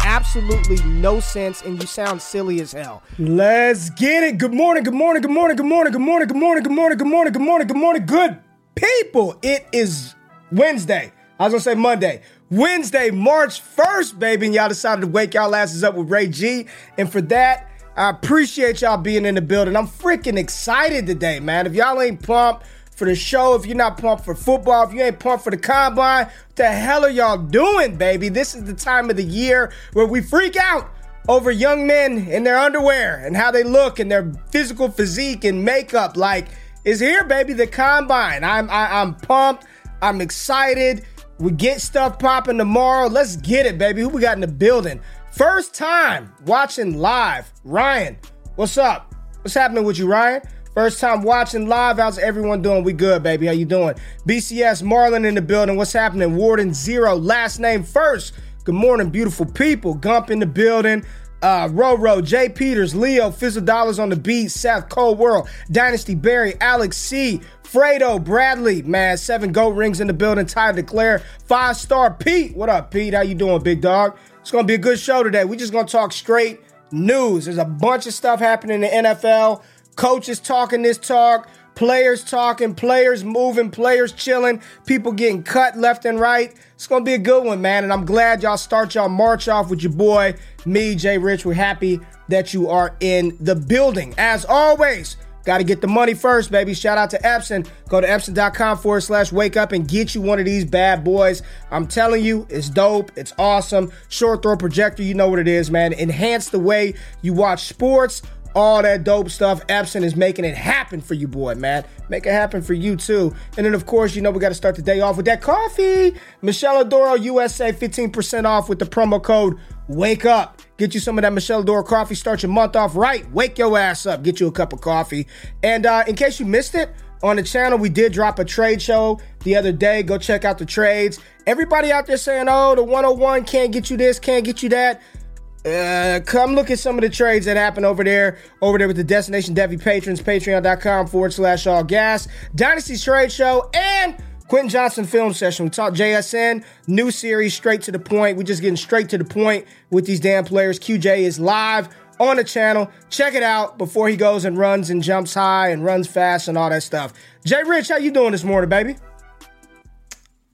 absolutely no sense and you sound silly as hell. Let's get it. Good morning, good morning, good morning, good morning, good morning, good morning, good morning, good morning, good morning, good morning, good people. It is Wednesday. I was gonna say Monday. Wednesday, March 1st, baby, and y'all decided to wake y'all asses up with Ray G. And for that, I appreciate y'all being in the building. I'm freaking excited today, man. If y'all ain't pumped for the show, if you're not pumped for football, if you ain't pumped for the combine, what the hell are y'all doing, baby? This is the time of the year where we freak out over young men in their underwear and how they look and their physical physique and makeup. Like, is here, baby. The combine. I'm I, am i am pumped. I'm excited. We get stuff popping tomorrow. Let's get it, baby. Who we got in the building? First time watching live. Ryan, what's up? What's happening with you, Ryan? First time watching live. How's everyone doing? We good, baby. How you doing? BCS Marlin in the building. What's happening? Warden Zero. Last name first. Good morning, beautiful people. Gump in the building. Uh, Roro, Jay Peters, Leo, Fizzle Dollars on the beat, Seth, Cold World, Dynasty Barry, Alex C, Fredo, Bradley, man, seven gold rings in the building, Ty Declare, five star Pete. What up, Pete? How you doing, big dog? It's gonna be a good show today. We just gonna talk straight news. There's a bunch of stuff happening in the NFL. Coaches talking this talk, players talking, players moving, players chilling, people getting cut left and right. It's gonna be a good one, man. And I'm glad y'all start y'all march off with your boy, me, Jay Rich. We're happy that you are in the building. As always, Got to get the money first, baby. Shout out to Epson. Go to epson.com forward slash wake up and get you one of these bad boys. I'm telling you, it's dope. It's awesome. Short throw projector, you know what it is, man. Enhance the way you watch sports. All that dope stuff. Epson is making it happen for you, boy, man. Make it happen for you, too. And then, of course, you know we got to start the day off with that coffee. Miscela d'Oro USA, 15% off with the promo code WAKE UP. Get you some of that Miscela d'Oro coffee. Start your month off right. Wake your ass up. Get you a cup of coffee. And uh, in case you missed it, on the channel, we did drop a trade show the other day. Go check out the trades. Everybody out there saying, oh, the 101 can't get you this, can't get you that. Uh, come look at some of the trades that happen over there, over there with the Destination Devi patrons, patreon.com forward slash all gas, Dynasty's Trade Show, and Quentin Johnston film session. We talked JSN, new series, straight to the point. We're just getting straight to the point with these damn players. QJ is live on the channel. Check it out before he goes and runs and jumps high and runs fast and all that stuff. Jay Rich, how you doing this morning, baby?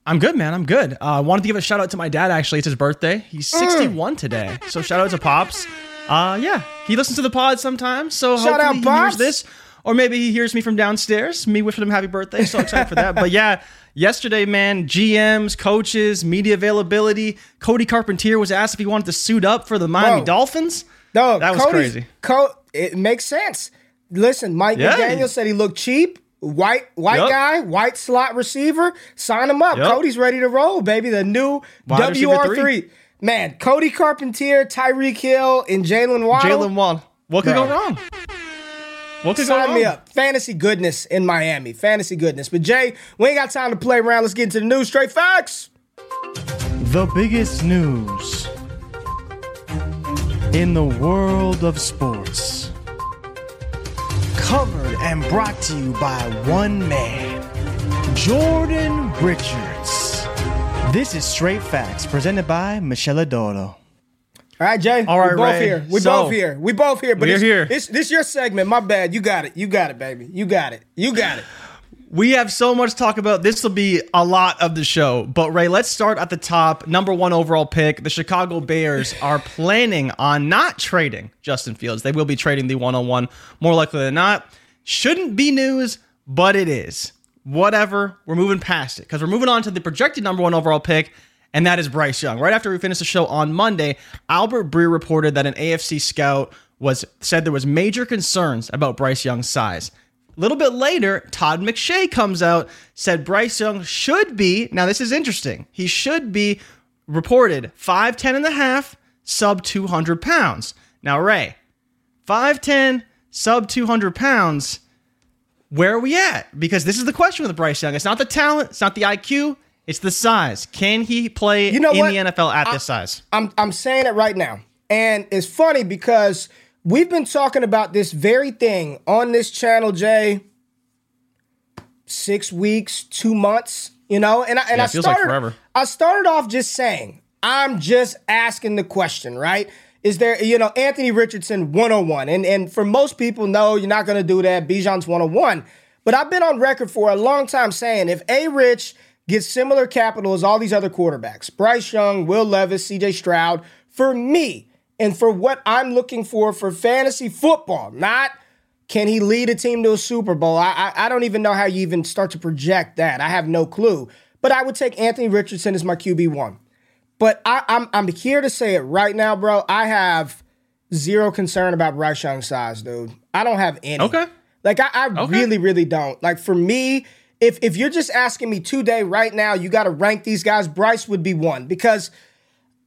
I'm good, man. I'm good. I uh, wanted to give a shout out to my dad. Actually, it's his birthday. He's mm. 61 mm. today, so shout out to pops. Uh, yeah, he listens to the pod sometimes. So shout hopefully out, he pops. hears this, or maybe he hears me from downstairs. Me wishing him happy birthday. So excited for that. But yeah, yesterday, man, GMs, coaches, media availability. Cody Carpentier was asked if he wanted to suit up for the Miami Whoa. Dolphins. No, that was Cody's, crazy. Co- it makes sense. Listen, Mike yeah. McDaniel said he looked cheap. White white yep. guy, white slot receiver. Sign him up. Yep. Cody's ready to roll, baby. The new WR three. Man, Cody Carpentier, Tyreek Hill, and Jaylen Waddle. Jaylen Waddle. What could Bro. go wrong? What could Sign go me up. Fantasy goodness in Miami. Fantasy goodness. But Jay, we ain't got time to play around. Let's get into the news. Straight facts. The biggest news in the world of sports. Covered and brought to you by one man, Jordan Richards. This is Straight Facts, presented by Miscela d'Oro. All right, Jay. All right, we're both Ray. here. We So, both here. We're both here. But we're it's, here. It's, this is your segment. My bad. You got it. You got it, baby. You got it. You got it. We have so much to talk about. This will be a lot of the show. But Ray, let's start at the top. Number one overall pick. The Chicago Bears are planning on not trading Justin Fields. They will be trading the 101 more likely than not. Shouldn't be news, but it is. Whatever. We're moving past it because we're moving on to the projected number one overall pick, and that is Bryce Young. Right after we finished the show on Monday, Albert Breer reported that an AFC scout was said there was major concerns about Bryce Young's size. A little bit later, Todd McShay comes out, said Bryce Young should be, now this is interesting, he should be reported 5'10 and a half, sub 200 pounds. Now, Ray, 5'10, sub 200 pounds, where are we at? Because this is the question with Bryce Young. It's not the talent, it's not the IQ, it's the size. Can he play You know in what? the NFL at this size? I'm I'm saying it right now. And it's funny because we've been talking about this very thing on this channel, Jay. Six weeks, two months, you know, and I and Yeah, I like started forever. I started off just saying, I'm just asking the question, right? Is there, you know, Anthony Richardson 101? And and for most people, no, you're not gonna do that. Bijan's 101. But I've been on record for a long time saying if A Rich gets similar capital as all these other quarterbacks, Bryce Young, Will Levis, CJ Stroud, for me, and for what I'm looking for for fantasy football, not can he lead a team to a Super Bowl? I, I I don't even know how you even start to project that. I have no clue. But I would take Anthony Richardson as my QB one. But I, I'm I'm here to say it right now, bro. I have zero concern about Bryce Young's size, dude. I don't have any. Okay. Like I, I really, really don't. Like for me, if if you're just asking me today, right now, you got to rank these guys. Bryce would be one because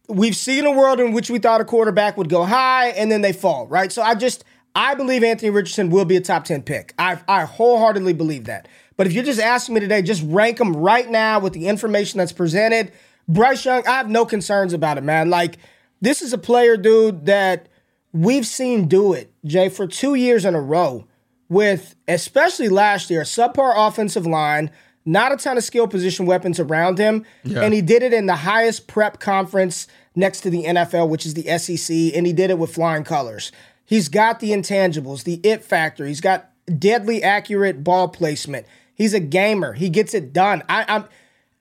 we've seen a world in which we thought a quarterback would go high and then they fall, right? So I just I believe Anthony Richardson will be a top 10 pick. I I wholeheartedly believe that. But if you're just asking me today, just rank them right now with the information that's presented. Bryce Young, I have no concerns about it, man. Like this is a player, dude, that we've seen do it, Jay, for two years in a row with especially last year, subpar offensive line, not a ton of skill position weapons around him, and he did it in the highest prep conference next to the NFL, which is the SEC, and he did it with flying colors. He's got the intangibles, the it factor. He's got deadly accurate ball placement. He's a gamer. He gets it done. I, I'm.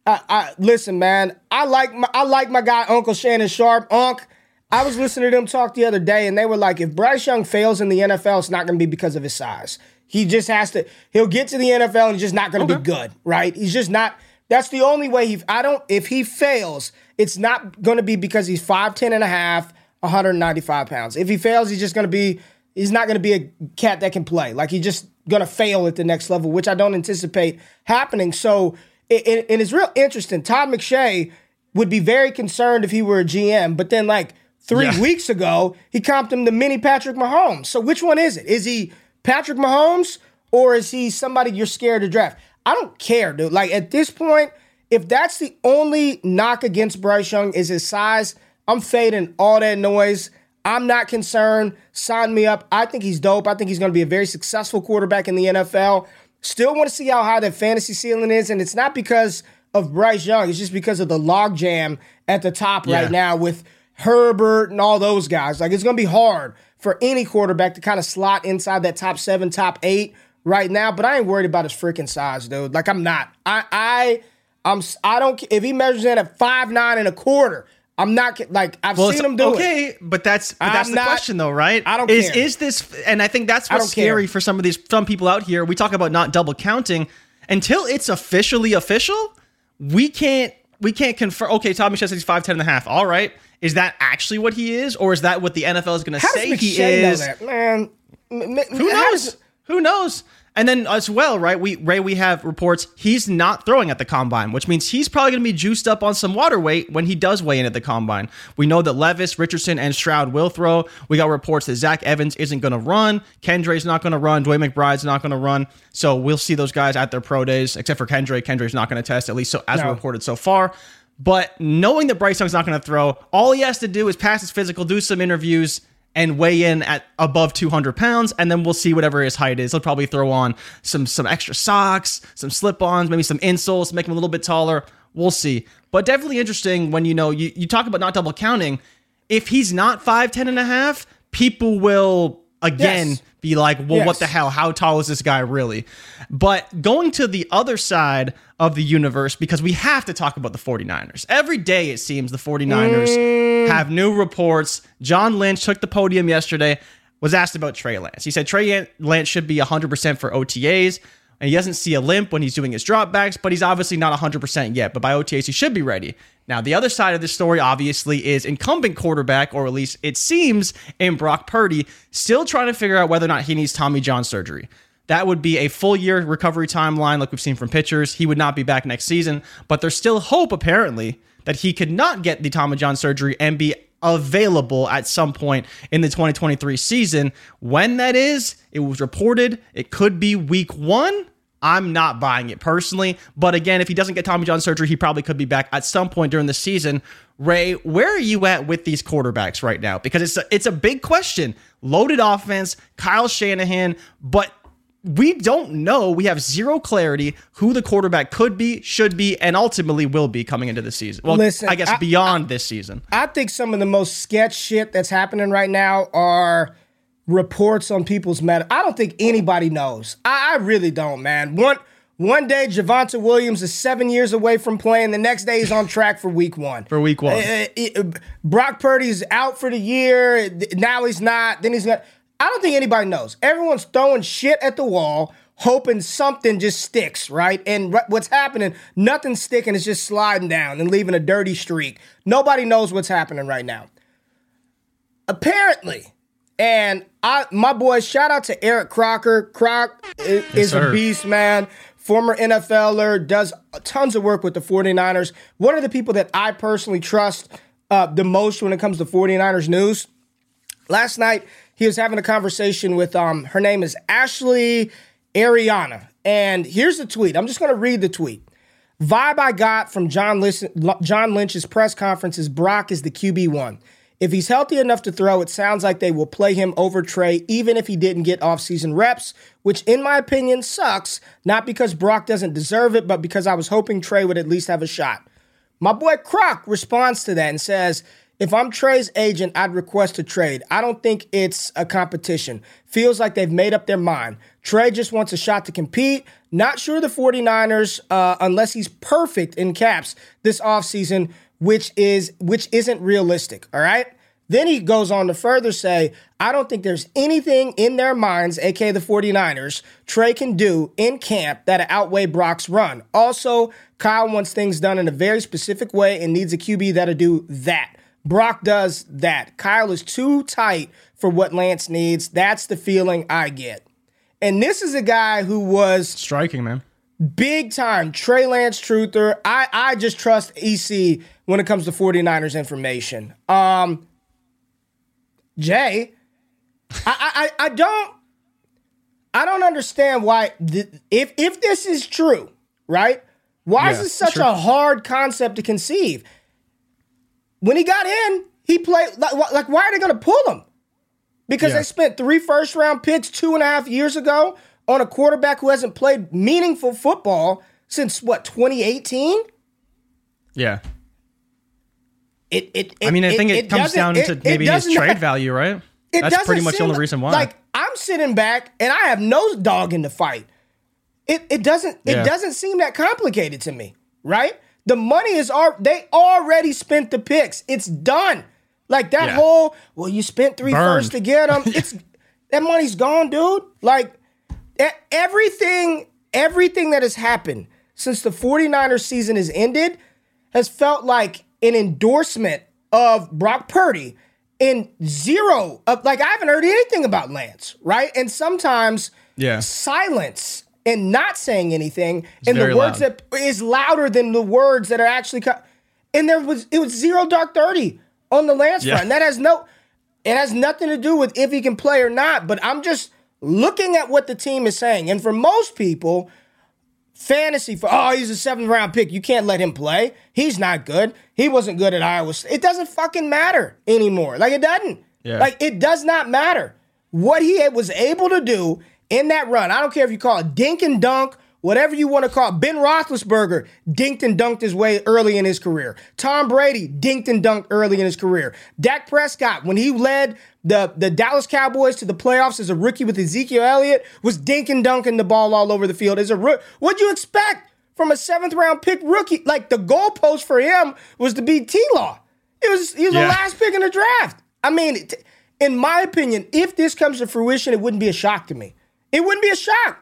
I, I listen, man. I like my I like my guy Uncle Shannon Sharpe. Unc. I was listening to them talk the other day, and they were like, if Bryce Young fails in the NFL, it's not going to be because of his size. He just has to. He'll get to the NFL and he's just not going to be good, right? He's just not. That's the only way he. I don't. If he fails, it's not going to be because he's 5'10 and a half, 195 pounds. If he fails, he's just going to be. He's not going to be a cat that can play. Like he's just going to fail at the next level, which I don't anticipate happening. So, it, it, and it's real interesting. Todd McShay would be very concerned if he were a GM, but then like three Yeah. weeks ago, he comped him to mini Patrick Mahomes. So which one is it? Is he Patrick Mahomes or is he somebody you're scared to draft? I don't care, dude. Like at this point, if that's the only knock against Bryce Young is his size, I'm fading all that noise. I'm not concerned. Sign me up. I think he's dope. I think he's going to be a very successful quarterback in the NFL. Still want to see how high that fantasy ceiling is, and it's not because of Bryce Young. It's just because of the logjam at the top Yeah. right now with Herbert and all those guys. Like it's going to be hard for any quarterback to kind of slot inside that top seven, top eight right now. But I ain't worried about his freaking size, dude. Like I'm not. I I I'm s- I don't. If he measures in at five nine and a quarter, I'm not like I've Well, seen him do it. okay, but that's but that's I'm the not- question though, right? I don't is care. is this and I think that's what's don't care. scary for some of these some people out here. We talk about not double counting until it's officially official. We can't we can't confirm. Okay, Tommy says he's five ten and a half. All right, is that actually what he is, or is that what the NFL is going to say he McShay know is? that, man? M- m- Who knows? does- Who knows? And then as well, right? We Ray, we have reports he's not throwing at the combine, which means he's probably going to be juiced up on some water weight when he does weigh in at the combine. We know that Levis, Richardson, and Stroud will throw. We got reports that Zach Evans isn't going to run. Kendray's not going to run. DeWayne McBride's not going to run. So we'll see those guys at their pro days, except for Kendray. Kendray's not going to test, at least so as no. reported so far. But knowing that Bryce Young's not going to throw, all he has to do is pass his physical, do some interviews, and weigh in at above 200 pounds, and then we'll see whatever his height is. He'll probably throw on some some extra socks, some slip-ons, maybe some insoles, make him a little bit taller. We'll see. But definitely interesting when you know you, you talk about not double counting. If he's not 5'10 and a half, people will again yes. be like, well, yes. what the hell? How tall is this guy really? But going to the other side of the universe, because we have to talk about the 49ers. Every day, it seems the 49ers mm. have new reports. John Lynch took the podium yesterday, was asked about Trey Lance. He said Trey Lance should be 100% for OTAs. And he doesn't see a limp when he's doing his dropbacks, but he's obviously not 100% yet. But by OTAs, he should be ready. Now, the other side of the story, obviously, is incumbent quarterback, or at least it seems in Brock Purdy, still trying to figure out whether or not he needs Tommy John surgery. That would be a full year recovery timeline, like we've seen from pitchers. He would not be back next season, but there's still hope, apparently, that he could not get the Tommy John surgery and be available at some point in the 2023 season. When that is, it was reported it could be week one I'm not buying it personally. But again, if he doesn't get Tommy John surgery, he probably could be back at some point during the season. Ray, where are you at with these quarterbacks right now? Because it's a, it's a big question. Loaded offense, Kyle Shanahan, but we don't know. We have zero clarity who the quarterback could be, should be, and ultimately will be coming into the season. Well, Listen, I guess I, beyond I, this season. I think some of the most sketch shit that's happening right now are reports on people's matter. I don't think anybody knows. I, I really don't, man. One one day Javonte Williams is seven years away from playing. The next day he's on track for week one. for week one. Uh, uh, Brock Purdy's out for the year. Now he's not. Then he's not. I don't think anybody knows. Everyone's throwing shit at the wall, hoping something just sticks, right? And what's happening, nothing's sticking. It's just sliding down and leaving a dirty streak. Nobody knows what's happening right now. Apparently, and I, my boy, shout out to Eric Crocker. Croc is, yes, is a beast, man. Former NFLer, does tons of work with the 49ers. One of the people that I personally trust uh, the most when it comes to 49ers news. Last night, he was having a conversation with, um, her name is Ashley Ariana. And here's the tweet. I'm just going to read the tweet. Vibe I got from John, John Lynch's press conference is Brock is the QB1. If he's healthy enough to throw, it sounds like they will play him over Trey, even if he didn't get offseason reps, which, in my opinion, sucks. Not because Brock doesn't deserve it, but because I was hoping Trey would at least have a shot. My boy Croc responds to that and says, if I'm Trey's agent, I'd request a trade. I don't think it's a competition. Feels like they've made up their mind. Trey just wants a shot to compete. Not sure the 49ers, uh, unless he's perfect in caps this offseason, which is which isn't realistic, all right? Then he goes on to further say, I don't think there's anything in their minds, aka the 49ers, Trey can do in camp that outweigh Brock's run. Also, Kyle wants things done in a very specific way and needs a QB that'll do that. Brock does that. Kyle is too tight for what Lance needs. That's the feeling I get. And this is a guy who was striking, man. Big time Trey Lance truther. I, I just trust EC when it comes to 49ers information. Um, Jay, I, I, I don't I don't understand why th- if if this is true, right? Why yeah, is this such sure. a hard concept to conceive? When he got in, he played like, like why are they going to pull him? Because yeah. they spent three first round picks two and a half years ago on a quarterback who hasn't played meaningful football since what 2018. Yeah. It, it, it I mean, I think it, it comes down to maybe his trade value, right? That's pretty much the only reason why. Like I'm sitting back and I have no dog in the fight. It it doesn't yeah. it doesn't seem that complicated to me, right? The money is all they already spent the picks. It's done. Like that yeah. whole well, you spent three Burned. first to get them. It's that money's gone, dude. Like everything everything that has happened since the 49ers season has ended has felt like an endorsement of Brock Purdy and zero of like I haven't heard anything about Lance, right? And sometimes yeah. silence and not saying anything, it's and the words loud. that is louder than the words that are actually. Co- and there was it was zero dark thirty on the Lance yeah. front. And that has no, it has nothing to do with if he can play or not. But I'm just looking at what the team is saying, and for most people, fantasy for oh he's a seventh round pick you can't let him play he's not good he wasn't good at iowa it doesn't fucking matter anymore like it doesn't yeah. like it does not matter what he was able to do in that run. I don't care if you call it dink and dunk, whatever you want to call it. Ben Roethlisberger dinked and dunked his way early in his career. Tom Brady dinked and dunked early in his career. Dak Prescott, when he led the, the Dallas Cowboys to the playoffs as a rookie with Ezekiel Elliott, was dink and dunking the ball all over the field. As a what'd you expect from a seventh round pick rookie? Like the goalpost for him was to be T Law. It was he was yeah. the last pick in the draft. I mean, in my opinion, if this comes to fruition, it wouldn't be a shock to me. It wouldn't be a shock.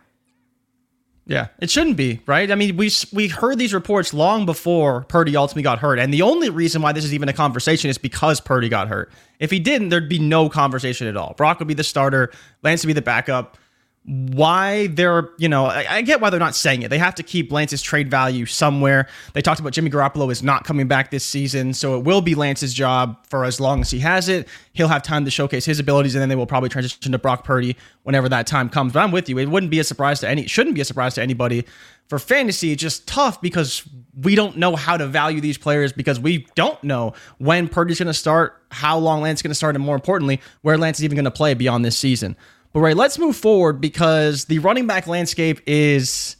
Yeah, it shouldn't be, right? I mean, we we heard these reports long before Purdy ultimately got hurt, and the only reason why this is even a conversation is because Purdy got hurt. If he didn't, there'd be no conversation at all. Brock would be the starter, Lance would be the backup why they're, you know, I, I, get why they're not saying it. They have to keep Lance's trade value somewhere. They talked about Jimmy Garoppolo is not coming back this season, so it will be Lance's job for as long as he has it. He'll have time to showcase his abilities, and then they will probably transition to Brock Purdy whenever that time comes. But I'm with you. It wouldn't be a surprise to any, shouldn't be a surprise to anybody. For fantasy, it's just tough because we don't know how to value these players because we don't know when Purdy's going to start, how long Lance's going to start, and more importantly, where Lance is even going to play beyond this season. But right, let's move forward because the running back landscape is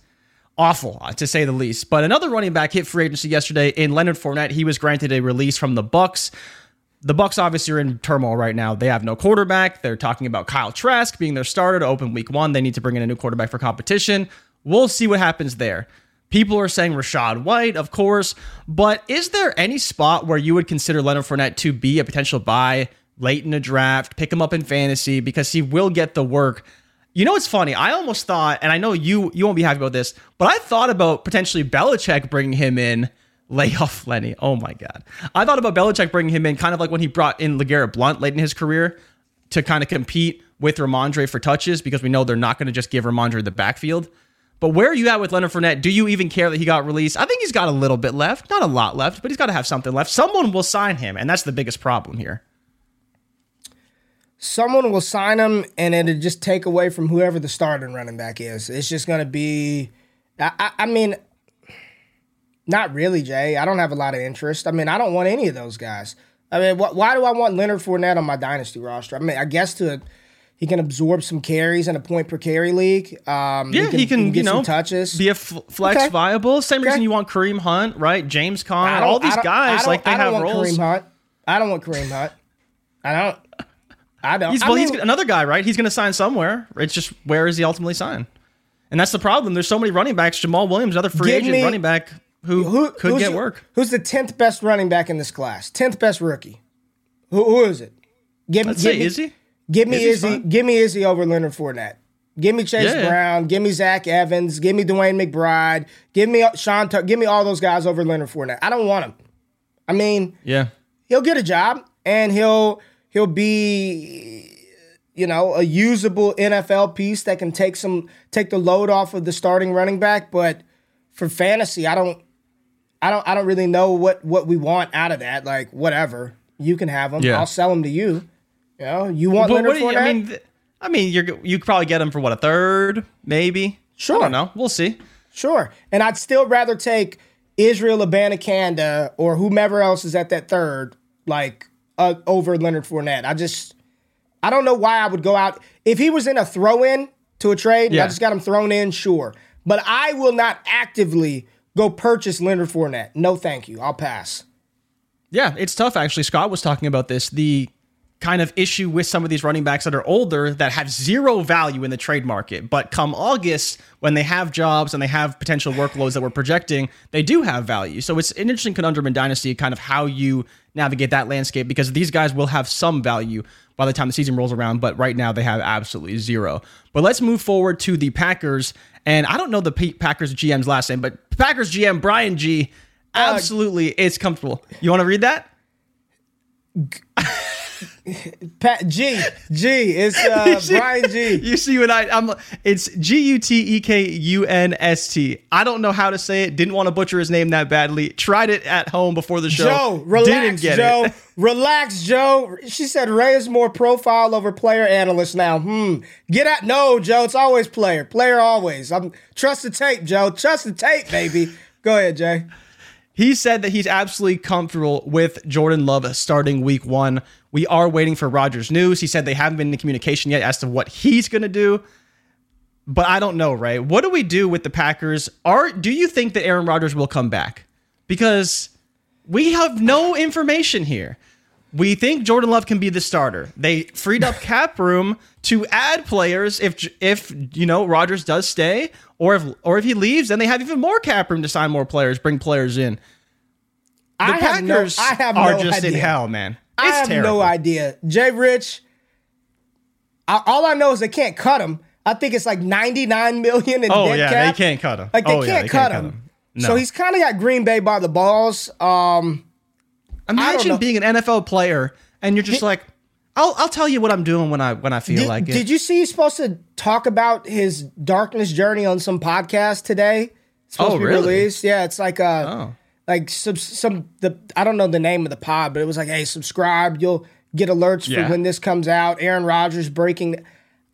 awful uh, to say the least. But another running back hit free agency yesterday in Leonard Fournette. He was granted a release from the Bucs. The Bucs obviously are in turmoil right now. They have no quarterback. They're talking about Kyle Trask being their starter to open week one. They need to bring in a new quarterback for competition. We'll see what happens there. People are saying Rachaad White, of course, but is there any spot where you would consider Leonard Fournette to be a potential buy late in the draft, pick him up in fantasy because he will get the work. You know, it's funny. I almost thought, and I know you you won't be happy about this, but I thought about potentially Belichick bringing him in, lay off Lenny. Oh my god, I thought about Belichick bringing him in, kind of like when he brought in LeGarrette Blunt late in his career to kind of compete with Rhamondre for touches because we know they're not going to just give Rhamondre the backfield. But where are you at with Leonard Fournette? Do you even care that he got released? I think he's got a little bit left, not a lot left, but he's got to have something left. Someone will sign him, and that's the biggest problem here someone will sign him and it'll just take away from whoever the starting running back is. It's just going to be, I, I, I, mean, not really, Jay. I don't have a lot of interest. I mean, I don't want any of those guys. I mean, wh- why do I want Leonard Fournette on my dynasty roster? I mean, I guess to he can absorb some carries in a point per carry league. Um, yeah, he can, he can, he can you know, touches. Be a f- flex okay. viable. Same okay. reason you want Kareem Hunt, right? James Conner, all these guys like they have roles. Kareem Hunt. I don't want Kareem Hunt. I don't. I don't. He's, well, mean, he's another guy, right? He's going to sign somewhere. It's just where is he ultimately sign? And that's the problem. There's so many running backs. Jamaal Williams, another free agent me, running back who, who could get work. Who's the tenth best running back in this class? Tenth best rookie. Who, who is it? Give, Let's give say me, Izzy. Give me Izzy's Izzy. Fine. Give me Izzy over Leonard Fournette. Give me Chase yeah, Brown. Give me Zach Evans. Give me DeWayne McBride. Give me Sean. Tuck. Give me all those guys over Leonard Fournette. I don't want him. I mean, yeah, he'll get a job and he'll he'll be you know, a usable NFL piece that can take some take the load off of the starting running back. But for fantasy, I don't, I don't, I don't really know what what we want out of that. Like whatever, you can have them. Yeah. I'll sell them to you. You know, you want but Leonard Fournette? I mean, th- I mean, you're you could probably get them for what a third, maybe. Sure. I don't know. We'll see. Sure. And I'd still rather take Israel Abanikanda or whomever else is at that third, like uh, over Leonard Fournette. I just I don't know why I would go out if he was in a throw in to a trade. Yeah. I just got him thrown in, sure. But I will not actively go purchase Leonard Fournette. No, thank you. I'll pass. Yeah, it's tough actually. Scott was talking about this. The kind of issue with some of these running backs that are older that have zero value in the trade market. But come August, when they have jobs and they have potential workloads that we're projecting, they do have value. So it's an interesting conundrum in Dynasty, kind of how you navigate that landscape because these guys will have some value by the time the season rolls around, but right now they have absolutely zero. But let's move forward to the Packers. And I don't know the P- Packers GM's last name, but Packers GM Brian G absolutely uh, is comfortable. You want to read that? Pat G G. It's uh, see, Brian G. You see what I I'm it's G U T E K U N S T. I don't know how to say it. Didn't want to butcher his name that badly. Tried it at home before the show. Joe, relax, Joe. it. relax, Joe. She said Ray is more profile over player analyst now. Hmm. Get out. No, Joe. It's always player. Player always. I'm trust the tape, Joe. Trust the tape, baby. Go ahead, Jay. He said that he's absolutely comfortable with Jordan Love starting week one. We are waiting for Rodgers news. He said they haven't been in communication yet as to what he's going to do. But I don't know, Ray. What do we do with the Packers? Are do you think that Aaron Rodgers will come back? Because we have no information here. We think Jordan Love can be the starter. They freed up cap room to add players if if you know Rodgers does stay or if or if he leaves, then they have even more cap room to sign more players, bring players in. The I have no- Packers I have are no just in idea. hell, man. I have terrible. no idea. Jay Rich. I, all I know is they can't cut him. I think it's like 99 million in Oh dead yeah, cap. they can't cut him. Like they oh, can't yeah, they cut can't cut him. No. So he's kind of got Green Bay by the balls. Um, Imagine being an NFL player and you're just like, I'll I'll tell you what I'm doing when I when I feel did, like it. did you see he's supposed to talk about his darkness journey on some podcast today? It's supposed Oh, to be really? released. Yeah, it's like uh Oh. like some some the I don't know the name of the pod, but it was like, hey, subscribe, you'll get alerts Yeah. for when this comes out. Aaron Rodgers breaking.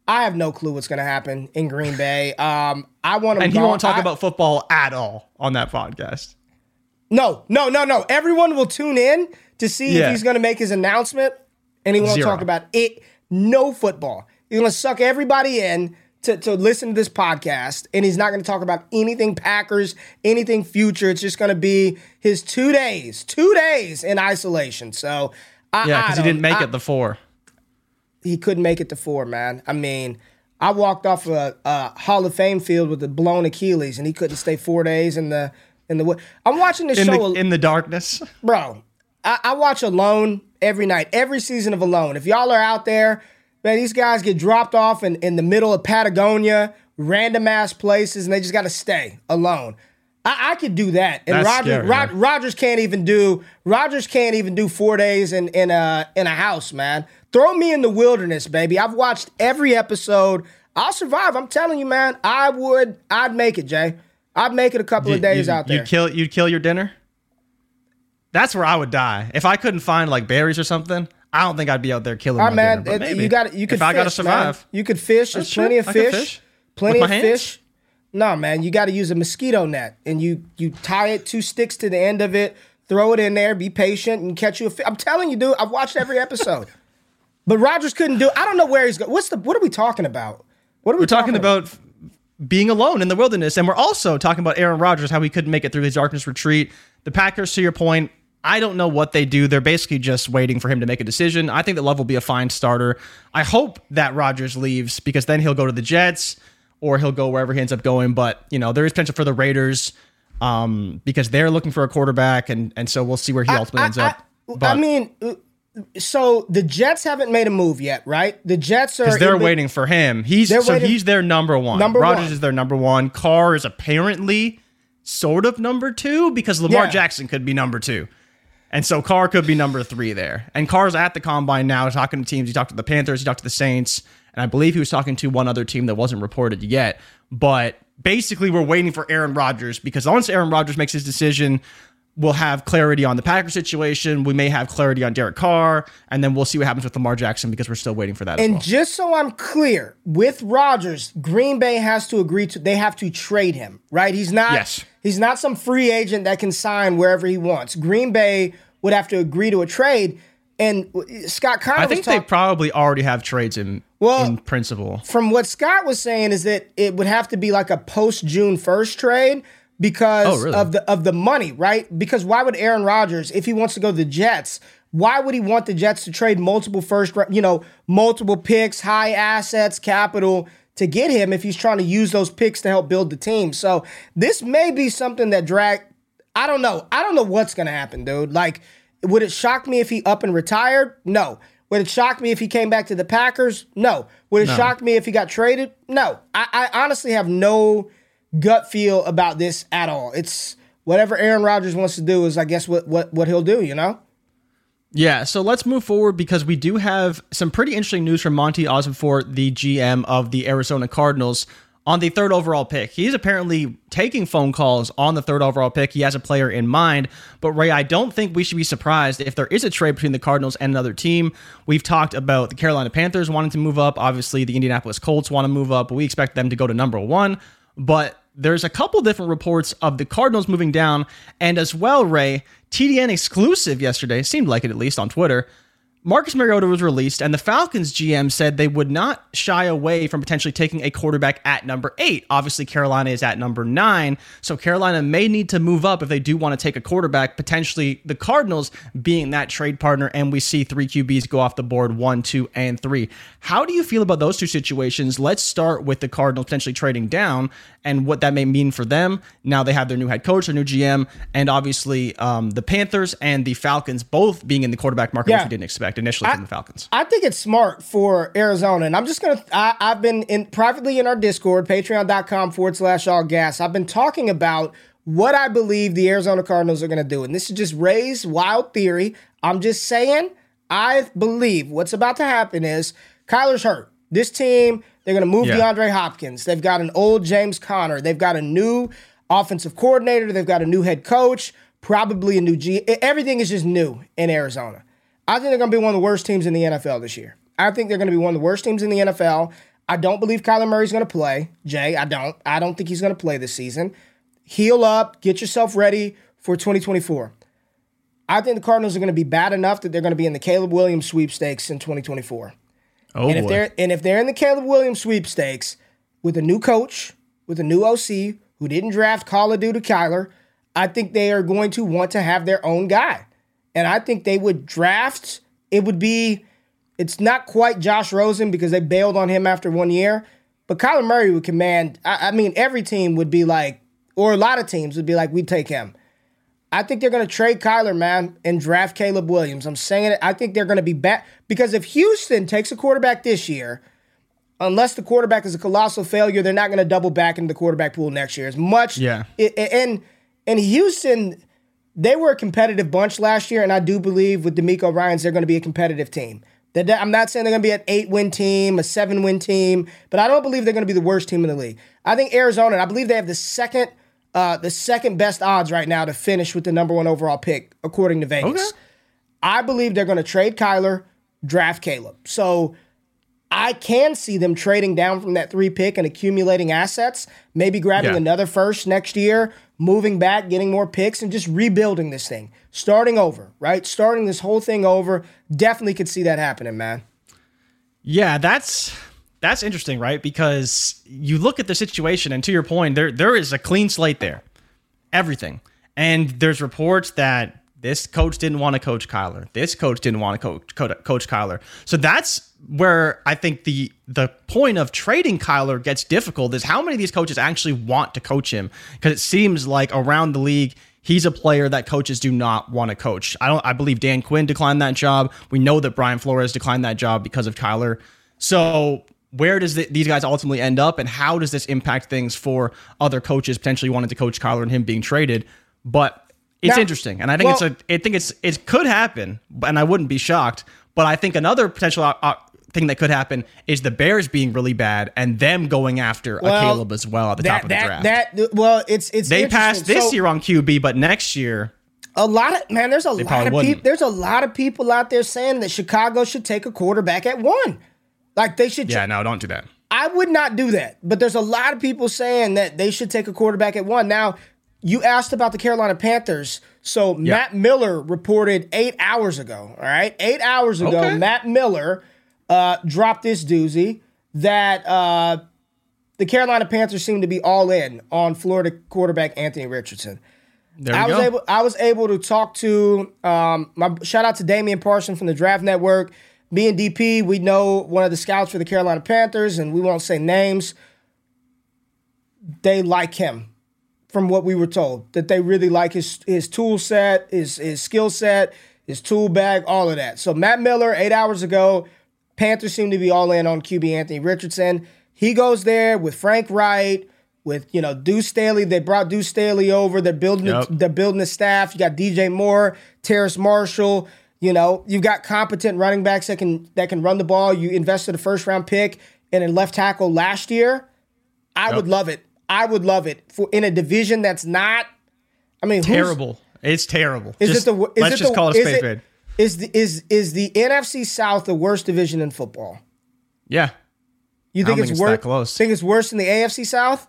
I have no clue what's going to happen in Green Bay. Um, I want him. and he won't talk I- about football at all on that podcast. No, no, no, no. Everyone will tune in to see if he's going to make his announcement, and he won't Zero. talk about it. No football. He's going to suck everybody in to, to listen to this podcast, and he's not going to talk about anything Packers, anything future. It's just going to be his two days, two days in isolation. So, I, Yeah, because he didn't make I- it the four. he couldn't make it to four, man. I mean, I walked off a, a Hall of Fame field with a blown Achilles, and he couldn't stay four days in the in the. I'm watching this In show. the in the darkness. bro. I, I watch Alone every night, every season of Alone. If y'all are out there, man, these guys get dropped off in, in the middle of Patagonia, random ass places, and they just got to stay alone. I, I could do that, and That's Rodgers scary, Rod. Rodgers can't even do Rodgers can't even do four days in in a in a house, man. Throw me in the wilderness, baby. I've watched every episode. I'll survive. I'm telling you, man. I would. I'd make it, Jay. I'd make it a couple of days you, out there. You'd kill you'd kill your dinner. That's where I would die if I couldn't find like berries or something. I don't think I'd be out there killing All my man. dinner. It- you got you could if I gotta fish, man. survive. You could fish. There's plenty of fish. fish. Plenty of hands? fish. No, man. You got to use a mosquito net, and you you tie it two sticks to the end of it. Throw it in there. Be patient and catch you a fish. I'm telling you, dude. I've watched every episode. but Rodgers couldn't do. I don't know where he's going. What's the? What are we talking about? What are we We're talking about f- being alone in the wilderness, and we're also talking about Aaron Rodgers, how he couldn't make it through his darkness retreat. The Packers, to your point, I don't know what they do. They're basically just waiting for him to make a decision. I think that Love will be a fine starter. I hope that Rodgers leaves because then he'll go to the Jets or he'll go wherever he ends up going. But you know, there is potential for the Raiders um, because they're looking for a quarterback, and and so we'll see where he ultimately ends up. I, But- mean, uh, so the Jets haven't made a move yet, right? The Jets are. because they're in- waiting for him. He's so waiting- he's their number one. Number Rodgers one. is their number one. Carr is apparently sort of number two because Lamar Yeah. Jackson could be number two. And so Carr could be number three there. And Carr's at the combine now talking to teams. He talked to the Panthers, he talked to the Saints, and I believe he was talking to one other team that wasn't reported yet. But basically, we're waiting for Aaron Rodgers because once Aaron Rodgers makes his decision, we'll have clarity on the Packers situation. We may have clarity on Derek Carr, and then we'll see what happens with Lamar Jackson because we're still waiting for that as And well. just so I'm clear, with Rodgers, Green Bay has to agree to they have to trade him, right? He's not Yes. he's not some free agent that can sign wherever he wants. Green Bay would have to agree to a trade. And Scott Connor I think they probably already have trades in Well- in principle. from what Scott was saying is that it would have to be like a post June first trade because Oh, really? of the of the money, right? Because why would Aaron Rodgers, if he wants to go to the Jets, why would he want the Jets to trade multiple first, you know, multiple picks, high assets, capital to get him if he's trying to use those picks to help build the team? So this may be something that drag. I don't know. I don't know what's gonna happen, dude. Like, would it shock me if he up and retired? No. Would it shock me if he came back to the Packers? No. Would it shock me if he got traded? No. I, I honestly have no gut feel about this at all. It's whatever Aaron Rodgers wants to do is, I guess, what what what he'll do. You know? Yeah, so let's move forward because we do have some pretty interesting news from Monti Ossenfort, the GM of the Arizona Cardinals, on the third overall pick. He's apparently taking phone calls on the third overall pick. He has a player in mind. But Ray, I don't think we should be surprised if there is a trade between the Cardinals and another team. We've talked about the Carolina Panthers wanting to move up. Obviously, the Indianapolis Colts want to move up. We expect them to go to number one. But there's a couple different reports of the Cardinals moving down. And as well, Ray, TDN exclusive yesterday, seemed like it at least on Twitter Marcus Mariota was released, and the Falcons GM said they would not shy away from potentially taking a quarterback at number eight. Obviously, Carolina is at number nine, so Carolina may need to move up if they do want to take a quarterback, potentially the Cardinals being that trade partner, and we see three QBs go off the board one, two, and three. How do you feel about those two situations? Let's start with the Cardinals potentially trading down and what that may mean for them. Now they have their new head coach, their new GM, and obviously um, the Panthers and the Falcons both being in the quarterback market, yeah. which we didn't expect initially I, from the Falcons. I think it's smart for Arizona. And I'm just going to, I've been in privately in our Discord, patreon.com forward slash all gas. I've been talking about what I believe the Arizona Cardinals are going to do. And this is just Ray's wild theory. I'm just saying, I believe what's about to happen is Kyler's hurt. This team, they're going to move yeah. DeAndre Hopkins. They've got an old James Conner. They've got a new offensive coordinator. They've got a new head coach, probably a new G. Everything is just new in Arizona. I think they're going to be one of the worst teams in the NFL this year. I think they're going to be one of the worst teams in the NFL. I don't believe Kyler Murray's going to play. Jay, I don't. I don't think he's going to play this season. Heal up, get yourself ready for 2024. I think the Cardinals are going to be bad enough that they're going to be in the Caleb Williams sweepstakes in 2024. Oh, and if boy. they're and if they're in the Caleb Williams sweepstakes with a new coach, with a new OC who didn't draft Call of Duty Kyler, I think they are going to want to have their own guy. And I think they would draft, it would be, it's not quite Josh Rosen because they bailed on him after one year, but Kyler Murray would command, I, I mean, every team would be like, or a lot of teams would be like, we'd take him. I think they're going to trade Kyler, man, and draft Caleb Williams. I'm saying it. I think they're going to be back because if Houston takes a quarterback this year, unless the quarterback is a colossal failure, they're not going to double back into the quarterback pool next year as much. Yeah. And and Houston, they were a competitive bunch last year, and I do believe with DeMeco Ryans, they're going to be a competitive team. I'm not saying they're going to be an eight win team, a seven win team, but I don't believe they're going to be the worst team in the league. I think Arizona, I believe they have the second, uh, the second best odds right now to finish with the number one overall pick, according to Vegas. Okay. I believe they're going to trade Kyler, draft Caleb. So I can see them trading down from that three pick and accumulating assets, maybe grabbing yeah. another first next year, moving back, getting more picks, and just rebuilding this thing, starting over, right? Starting this whole thing over. Definitely could see that happening, man. Yeah, that's that's interesting, right? Because you look at the situation, and to your point, there there is a clean slate there, everything, and there's reports that this coach didn't want to coach Kyler. This coach didn't want to coach coach Kyler. So that's where I think the the point of trading Kyler gets difficult is how many of these coaches actually want to coach him because it seems like around the league he's a player that coaches do not want to coach. I don't I believe Dan Quinn declined that job. We know that Brian Flores declined that job because of Kyler. So where does the, these guys ultimately end up and how does this impact things for other coaches potentially wanting to coach Kyler and him being traded? But it's now, interesting, and I think well, it's a. I think it's it could happen, and I wouldn't be shocked. But I think another potential uh, thing that could happen is the Bears being really bad and them going after well, a Caleb as well at the that, top of the that, draft. That well, it's it's they passed this so, year on QB, but next year a lot of man. There's a lot of people. There's a lot of people out there saying that Chicago should take a quarterback at one. Like they should. Yeah, no, don't do that. I would not do that, but there's a lot of people saying that they should take a quarterback at one. Now, you asked about the Carolina Panthers. So yep. Matt Miller reported eight hours ago. All right, eight hours ago, okay. Matt Miller uh, dropped this doozy that uh, the Carolina Panthers seem to be all in on Florida quarterback Anthony Richardson. There I was go. able I was able to talk to um, my shout out to Damian Parson from the Draft Network. Me and DP, we know one of the scouts for the Carolina Panthers, and we won't say names. They like him, from what we were told. That they really like his his tool set, his his skill set, his tool bag, all of that. So Matt Miller, eight hours ago, Panthers seem to be all in on QB Anthony Richardson. He goes there with Frank Reich, with you know Deuce Staley. They brought Deuce Staley over. They're building. Yep. they're building the staff. You got DJ Moore, Terrace Marshall. You know, you've got competent running backs that can that can run the ball. You invested a first round pick in a left tackle last year. I yep. would love it. I would love it for in a division that's not. I mean, terrible. It's terrible. Is just, it the? Is let's it just the, call it a spade. It, is the is is the NFC South the worst division in football? Yeah. You think it's, it's worse? Close. Think it's worse than the AFC South?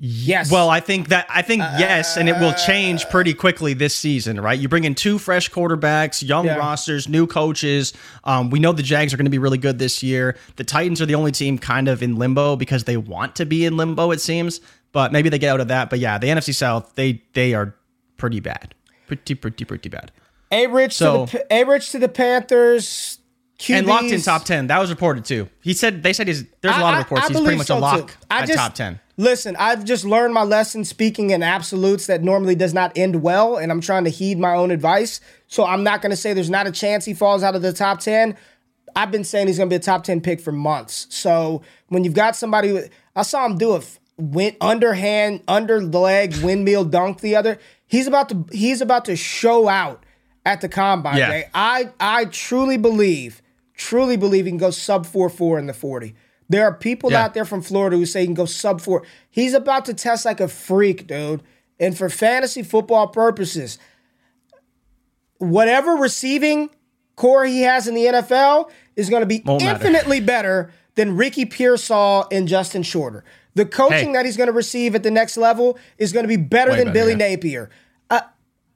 Yes. Well, I think that I think yes, and it will change pretty quickly this season, right? You bring in two fresh quarterbacks, young yeah. rosters, new coaches. Um, we know the Jags are going to be really good this year. The Titans are the only team kind of in limbo because they want to be in limbo, it seems. But maybe they get out of that. But yeah, the NFC South, they they are pretty bad, pretty pretty pretty bad. A Rich so, to the A Rich to the Panthers. QBs. And locked in top ten. That was reported too. He said they said he's there's a lot of reports. I, I he's pretty much so a lock I at just, top ten. Listen, I've just learned my lesson speaking in absolutes that normally does not end well, and I'm trying to heed my own advice. So I'm not going to say there's not a chance he falls out of the top 10. I've been saying he's going to be a top 10 pick for months. So when you've got somebody, with, I saw him do a went underhand, under leg windmill dunk the other. He's about to he's about to show out at the combine. Yeah. I I truly believe, truly believe he can go sub four four in the 40. There are people yeah. out there from Florida who say he can go sub four. He's about to test like a freak, dude. And for fantasy football purposes, whatever receiving corps he has in the NFL is going to be Won't infinitely matter. better than Ricky Pearsall and Justin Shorter. The coaching hey. that he's going to receive at the next level is going to be better Way than better, Billy yeah. Napier.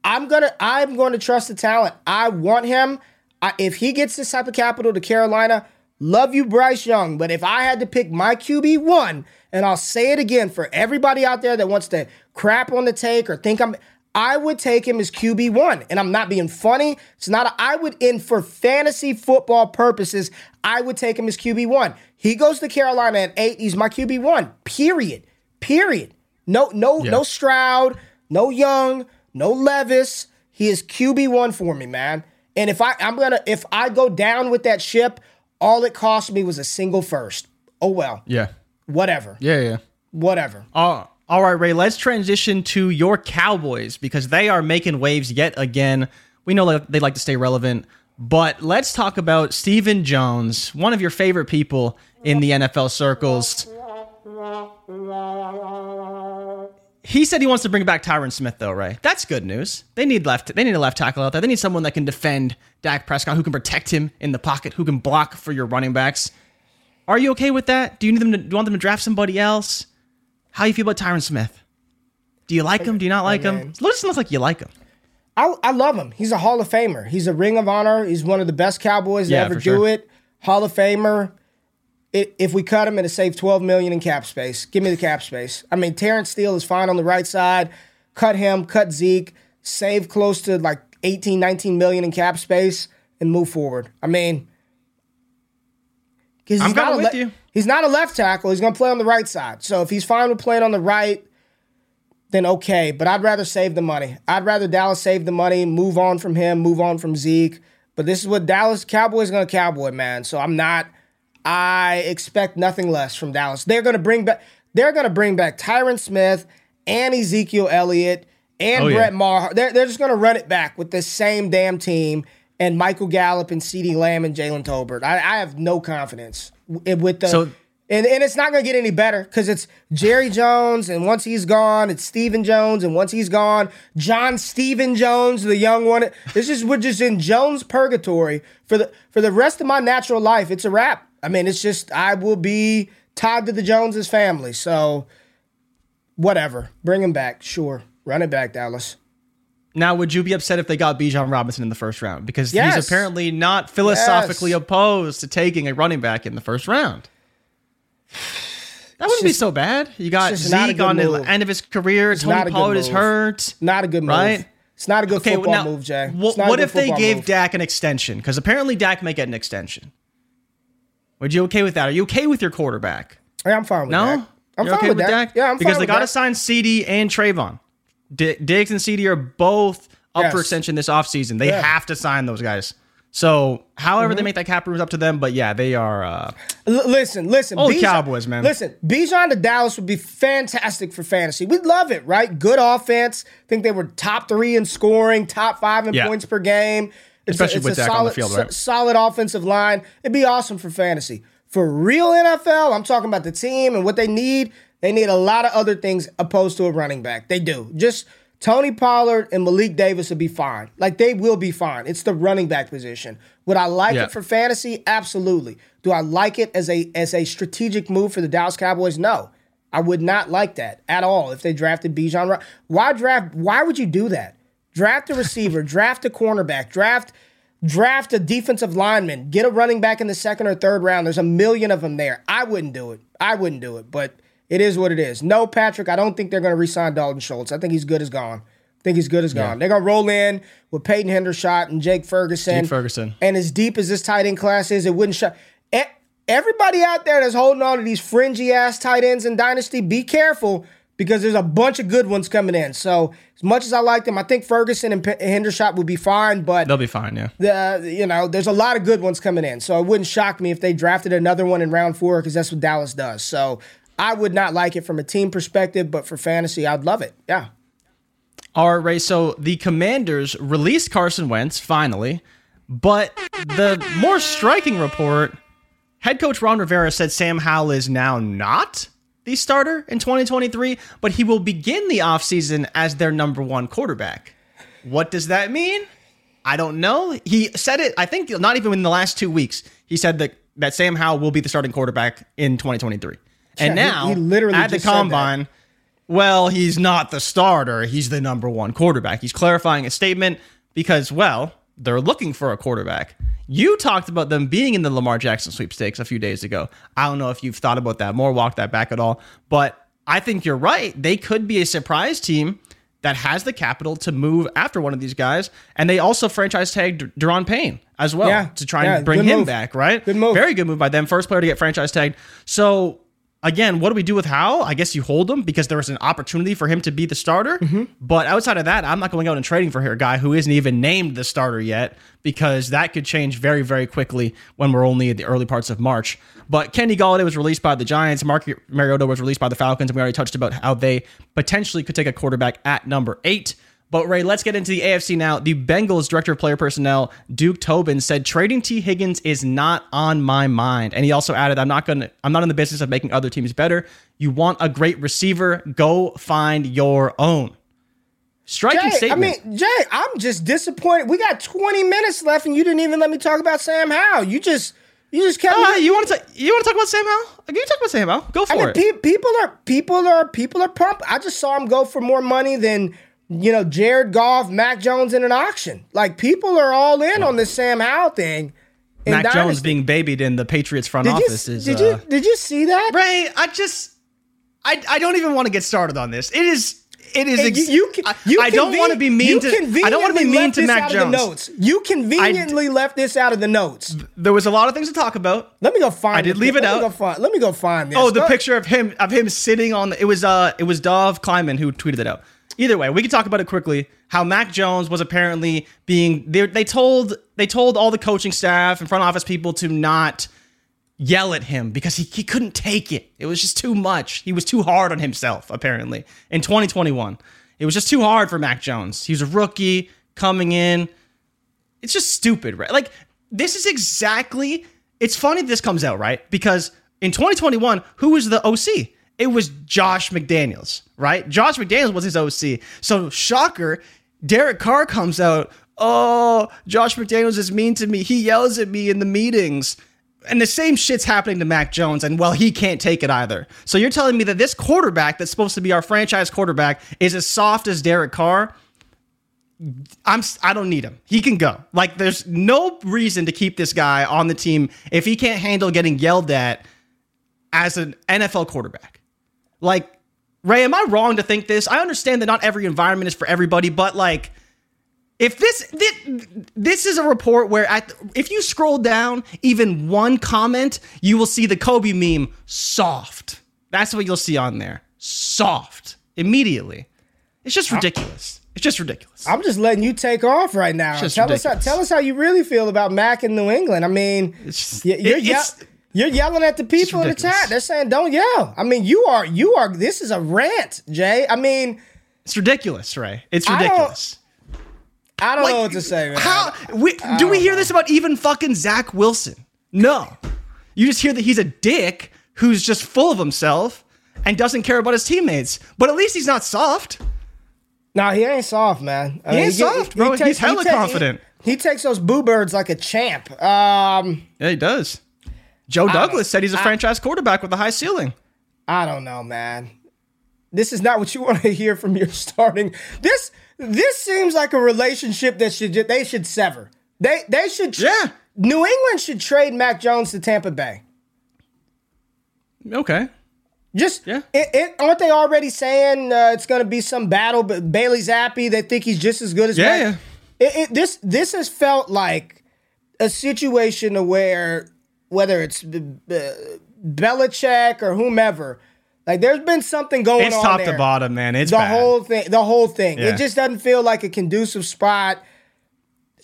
I'm gonna I'm going to trust the talent. I want him. I, if he gets this type of capital to Carolina, Love you, Bryce Young. But if I had to pick my QB one, and I'll say it again for everybody out there that wants to crap on the take or think I'm, I would take him as QB one. And I'm not being funny. It's not, a, I would, in for fantasy football purposes, I would take him as QB one. He goes to Carolina at eight. He's my QB one. Period. Period. No, no, yeah. no Stroud, no Young, no Levis. He is QB one for me, man. And if I, I'm gonna, if I go down with that ship, all it cost me was a single first. Oh well. Yeah. Whatever. Yeah, yeah. Whatever. Uh, all right, Ray, let's transition to your Cowboys because they are making waves yet again. We know they like to stay relevant, but let's talk about Stephen Jones, one of your favorite people in the NFL circles. He said he wants to bring back Tyron Smith, though, Ray. That's good news. They need left. They need a left tackle out there. They need someone that can defend Dak Prescott, who can protect him in the pocket, who can block for your running backs. Are you okay with that? Do you need them? To, do you want them to draft somebody else? How do you feel about Tyron Smith? Do you like him? Do you not like him? It looks like you like him. I, I love him. He's a Hall of Famer. He's a Ring of Honor. He's one of the best Cowboys to ever do sure. it. Hall of Famer if we cut him, it'd save 12 million in cap space. Give me the cap space. I mean, Terence Steele is fine on the right side. Cut him, cut Zeke, save close to like 18, 19 million in cap space, and move forward. I mean, because I'm not with le- you. He's not a left tackle. He's going to play on the right side. So if he's fine with playing on the right, then okay. But I'd rather save the money. I'd rather Dallas save the money, move on from him, move on from Zeke. But this is what Dallas Cowboys going to cowboy, man. So I'm not – I expect nothing less from Dallas. They're going to bring back they're going to bring back Tyron Smith and Ezekiel Elliott and oh, Brett yeah. Maher. They're, they're just going to run it back with the same damn team and Michael Gallup and CeeDee Lamb and Jalen Tolbert. I, I, have no confidence with the. So, and, and it's not going to get any better because it's Jerry Jones, and once he's gone, it's Stephen Jones, and once he's gone, John Stephen Jones, the young one. This is we're just in Jones purgatory for the for the rest of my natural life. It's a wrap. I mean, it's just I will be tied to the Joneses family. So whatever. Bring him back. Sure. Run it back, Dallas. Now, would you be upset if they got Bijan Robinson in the first round? Because yes. he's apparently not philosophically yes. opposed to taking a running back in the first round. That wouldn't just, be so bad. You got Zeke on move. the end of his career. It's Tony Pollard is hurt. Not a good move. Right? It's not a good okay, football now, move, Jay. What, what if they gave move. Dak an extension? Because apparently Dak may get an extension. Would you okay with that? Are you okay with your quarterback? Yeah, I'm fine with no? that. I'm You're fine okay with, with Dak? Yeah, I'm because they got to sign CeeDee and Trevon. D- Diggs and CeeDee are both up yes. for extension this offseason. They yeah. have to sign those guys. So, however mm-hmm. they make that cap room is up to them. But yeah, they are. Uh, L- listen, listen, old Bijan, Cowboys, man. Listen, Bijan to Dallas would be fantastic for fantasy. We'd love it, right? Good offense. I think they were top three in scoring, top five in yeah. points per game. It's Especially a, it's with a Dak solid, on the field, right? solid offensive line. It'd be awesome for fantasy. For real NFL, I'm talking about the team and what they need. They need a lot of other things opposed to a running back. They do. Just Tony Pollard and Malik Davis will be fine. Like they will be fine. It's the running back position. Would I like Yeah. it for fantasy? Absolutely. Do I like it as a as a strategic move for the Dallas Cowboys? No. I would not like that at all if they drafted Bijan. Why draft? Why would you do that? Draft a receiver, draft a cornerback, draft draft a defensive lineman, get a running back in the second or third round. There's a million of them there. I wouldn't do it. I wouldn't do it, but it is what it is. No, Patrick, I don't think they're going to re-sign Dalton Schultz. I think he's good as gone. I think he's good as gone. They're going to roll in with Peyton Hendershot and Jake Ferguson. Jake Ferguson. And as deep as this tight end class is, it wouldn't shut. Everybody out there that's holding on to these fringy ass tight ends in Dynasty, be careful because there's a bunch of good ones coming in. So as much as I like them, I think Ferguson and P- Hendershot would be fine, but They'll be fine. Yeah. the you know there's a lot of good ones coming in. So it wouldn't shock me if they drafted another one in round four because that's what Dallas does. So I would not like it from a team perspective, but for fantasy, I'd love it. Yeah. All right, Ray. So the Commanders released Carson Wentz finally, but the more striking report, head coach Ron Rivera said Sam Howell is now not the starter in 2023, but he will begin the offseason as their number one quarterback. What does that mean? I don't know. He said it, I think, not even in the last two weeks. He said that, that Sam Howell will be the starting quarterback in 2023. And Yeah, he- now, he literally at the just said that. combine, well, he's not the starter. He's the number one quarterback. He's clarifying a statement because, well, they're looking for a quarterback. You talked about them being in the Lamar Jackson sweepstakes a few days ago. I don't know if you've thought about that more, walked that back at all, but I think you're right. They could be a surprise team that has the capital to move after one of these guys. And they also franchise tagged Daron Payne as well Yeah, to try yeah, and bring him move. back, right? Good move. Very good move by them. First player to get franchise tagged. So again, what do we do with Howell? I guess you hold him because there was an opportunity for him to be the starter. Mm-hmm. But outside of that, I'm not going out and trading for a guy who isn't even named the starter yet because that could change very, very quickly when we're only at the early parts of March. But Kenny Golladay was released by the Giants. Mark Mariota was released by the Falcons. And we already touched about how they potentially could take a quarterback at number eight. But Ray, let's get into the AFC now. The Bengals director of player personnel, Duke Tobin, said trading Tee Higgins is not on my mind. And he also added, I'm not gonna I'm not in the business of making other teams better. You want a great receiver, go find your own. Striking Jay, I mean, Jay, I'm just disappointed. We got 20 minutes left, and you didn't even let me talk about Sam Howell. You just, you just kept. Uh, you want to you want to talk about Sam Howell? You talk about Sam Howell. Go for I mean, it. pe- people are people are people are pumped. I just saw him go for more money than you know Jared Goff, Mac Jones in an auction. Like people are all in on this Sam Howell thing. in Mac Jones being babied in the Patriots front Did you, office is did uh, you did you see that? Ray, I just I I don't even want to get started on this. It is it is Hey, ex- you, you, I, you I don't want to be mean you to I don't want to be conveniently mean left to this Mac out Jones. Of the notes. You conveniently left this out of the notes. There was a lot of things to talk about. Let me go find. I did leave pic- it let Me out. go find, let me go find this. Oh, the Go- picture of him of him sitting on the, it was uh it was Dov Kleiman who tweeted it out. Either way, we can talk about it quickly. How Mac Jones was apparently being they they told they told all the coaching staff and front office people to not yell at him because he, he couldn't take it. It was just too much. He was too hard on himself, apparently, in 2021. It was just too hard for Mac Jones. He was a rookie coming in. It's just stupid, right? Like, this is exactly. It's funny this comes out, right? Because in 2021, who was the OC? It was Josh McDaniels, right? Josh McDaniels was his OC. So, shocker, Derek Carr comes out. Oh, Josh McDaniels is mean to me. He yells at me in the meetings. And the same shit's happening to Mac Jones, and well, he can't take it either. So you're telling me that this quarterback that's supposed to be our franchise quarterback is as soft as Derek Carr? I'm I don't need him. He can go. Like there's no reason to keep this guy on the team if he can't handle getting yelled at as an NFL quarterback. Like Ray, am I wrong to think this? I understand that not every environment is for everybody, but like if this this, this is a report where at if you scroll down even one comment, you will see the Kobe meme soft. That's what you'll see on there. Soft. Immediately. It's just ridiculous. It's just ridiculous. I'm just letting you take off right now. just Tell us, how, tell us how you really feel about Mac in New England. I mean, It's- y- you're, it- it's- you're yelling at the people in the chat. They're saying, "Don't yell." I mean, you are, you are. This is a rant, Jay. I mean, It's ridiculous, Ray. It's I don't- ridiculous. I don't like, know what to say, man. How we, do we hear know. this about even fucking Zach Wilson? No. You just hear that he's a dick who's just full of himself and doesn't care about his teammates. But at least he's not soft. No, he ain't soft, man. I he mean, ain't he, soft, bro. He takes, he's hella confident. He, takes those boo birds like a champ. Um, yeah, he does. Joe Douglas said he's a I, franchise quarterback with a high ceiling. I don't know, man. This is not what you want to hear from your starting. This this seems like a relationship that should they should sever. They they should yeah. New England should trade Mac Jones to Tampa Bay. Okay. Just yeah. It, it, aren't they already saying uh, it's going to be some battle? But Bailey Zappe, they think he's just as good as yeah. yeah. It, this this has felt like a situation where whether it's uh, Belichick or whomever, like there's been something going it's on. It's top there. to bottom, man. It's the bad. whole thing. The whole thing. Yeah. It just doesn't feel like a conducive spot.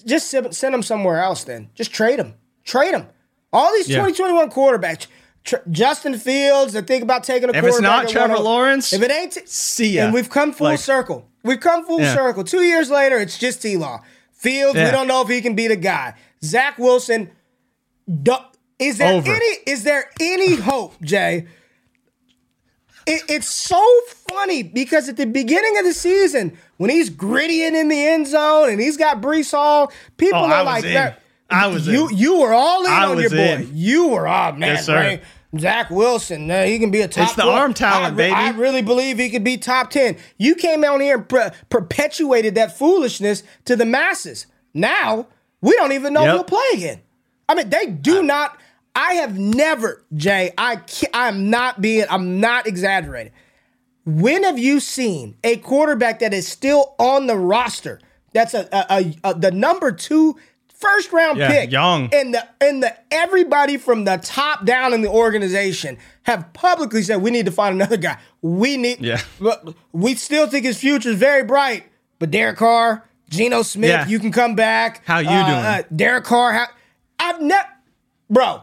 Just send, send them somewhere else. Then just trade them. Trade them. All these yeah. 2021 quarterbacks. Tr- Justin Fields. I think about taking a if quarterback. If it's not Trevor Lawrence, if it ain't, t- see ya. And we've come full like, circle. We've come full yeah. circle. Two years later, it's just T Law. Fields, we don't know if he can be the guy. Zach Wilson. Is there Over. any? Is there any hope, Jay? It, it's so funny because at the beginning of the season, when he's grittying in the end zone and he's got Breece Hall, people oh, are like. I was you. In. You were all in I on your boy. In. You were, oh man, yes, sir. Zach Wilson, man, he can be a top. It's the arm talent, I, baby. I really believe he could be top ten. You came out here and per- perpetuated that foolishness to the masses. Now we don't even know yep. if he'll play again. I mean, they do not. I have never, Jay. I I'm not being. I'm not exaggerating. When have you seen a quarterback that is still on the roster? That's a, a, a, a the number two first round yeah, pick. Young. And the and the everybody from the top down in the organization have publicly said we need to find another guy. We need yeah. We still think his future is very bright. But Derek Carr, Geno Smith, yeah. you can come back. How you uh, doing? Uh, Derek Carr, how, I've never bro.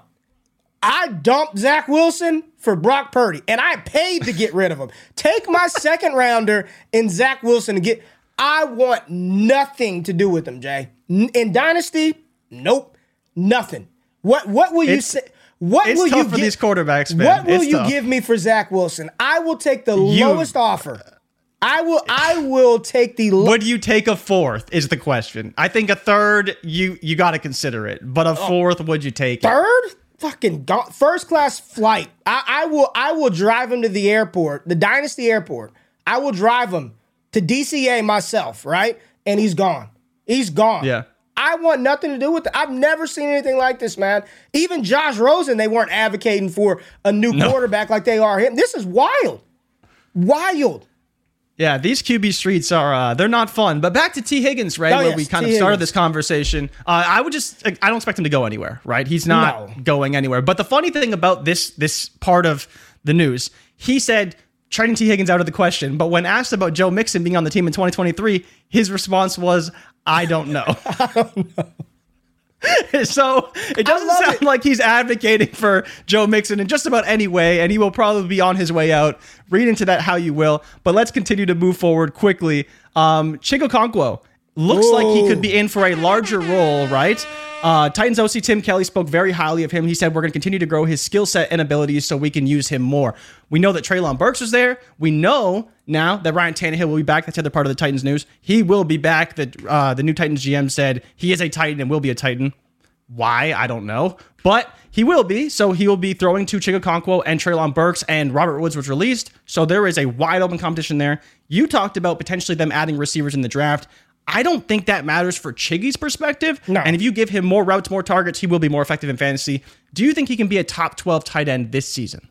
I dumped Zach Wilson for Brock Purdy, and I paid to get rid of him. Take my second rounder and Zach Wilson to get. I want nothing to do with him, Jay. In Dynasty, nope, nothing. What what will you say? What it's will tough you for these quarterbacks, man. What will it's you tough. give me for Zach Wilson? I will take the you, lowest offer. I will. I will take the. Lo- Would you take a fourth? Is the question. I think a third. You you got to consider it. But a oh. fourth, would you take third? It? Fucking go- first class flight. I, I will. I will drive him to the airport, the Dynasty Airport. I will drive him to DCA myself, right? And he's gone. He's gone. Yeah. I want nothing to do with it. I've never seen anything like this, man. Even Josh Rosen, they weren't advocating for a new no. quarterback like they are him. This is wild. Wild. Yeah, these QB streets are uh, they're not fun. But back to Tee Higgins, right? Oh, where yes, we kind T. of started Higgins. this conversation. Uh, I would just I don't expect him to go anywhere, right? He's not no. going anywhere. But the funny thing about this this part of the news, he said trading Tee Higgins out of the question. But when asked about Joe Mixon being on the team in 2023, his response was, I don't know. I don't know. so it doesn't sound it. like he's advocating for Joe Mixon in just about any way, and he will probably be on his way out. Read into that how you will, but let's continue to move forward quickly. Um, Chig Okonkwo looks Whoa. like he could be in for a larger role, right? Uh, Titans OC Tim Kelly spoke very highly of him. He said, We're going to continue to grow his skill set and abilities so we can use him more. We know that Treylon Burks was there. We know now that Ryan Tannehill will be back. That's the other part of the Titans news. He will be back. The, uh, the new Titans GM said he is a Titan and will be a Titan. Why? I don't know. But he will be. So he will be throwing to Chig Okonkwo and Treylon Burks, and Robert Woods was released. So there is a wide open competition there. You talked about potentially them adding receivers in the draft. I don't think that matters for Chiggy's perspective. No. And if you give him more routes, more targets, he will be more effective in fantasy. Do you think he can be a top 12 tight end this season?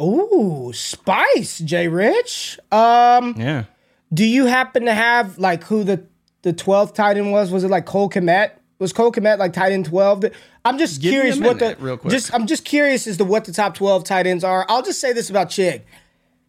Ooh, spice, Jay Rich. Um, yeah. Do you happen to have like who the the 12th tight end was? Was it like Cole Kmet? Was Cole Kmet like tight end 12? I'm just Give curious what the real quick. just I'm just curious as to what the top 12 tight ends are. I'll just say this about Chig.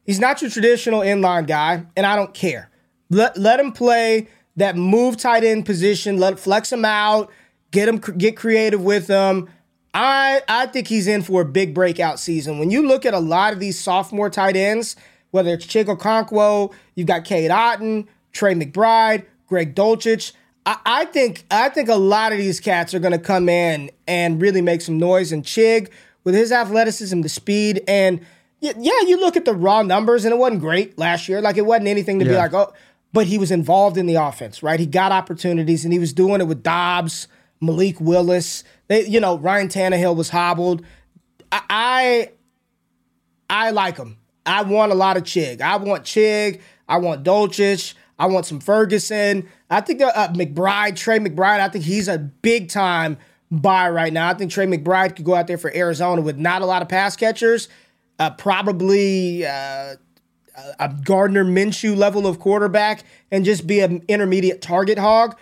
He's not your traditional inline guy, and I don't care. Let let him play that move tight end position. Let flex him out. Get him get creative with him. I I think he's in for a big breakout season. When you look at a lot of these sophomore tight ends, whether it's Chig Okonkwo, you've got Cade Otton, Trey McBride, Greg Dulcich. I, I think I think a lot of these cats are going to come in and really make some noise. And Chig, with his athleticism, the speed, and yeah, you look at the raw numbers, and it wasn't great last year. Like it wasn't anything to yeah. be like, oh, but he was involved in the offense, right? He got opportunities, and he was doing it with Dobbs, Malik Willis. They, you know, Ryan Tannehill was hobbled. I, I, like him. I want a lot of Chig. I want Chig. I want Dulcich. I want some Ferguson. I think uh, uh, McBride, Trey McBride, I think he's a big time buy right now. I think Trey McBride could go out there for Arizona with not a lot of pass catchers, uh, probably uh, a Gardner Minshew level of quarterback, and just be an intermediate target hog.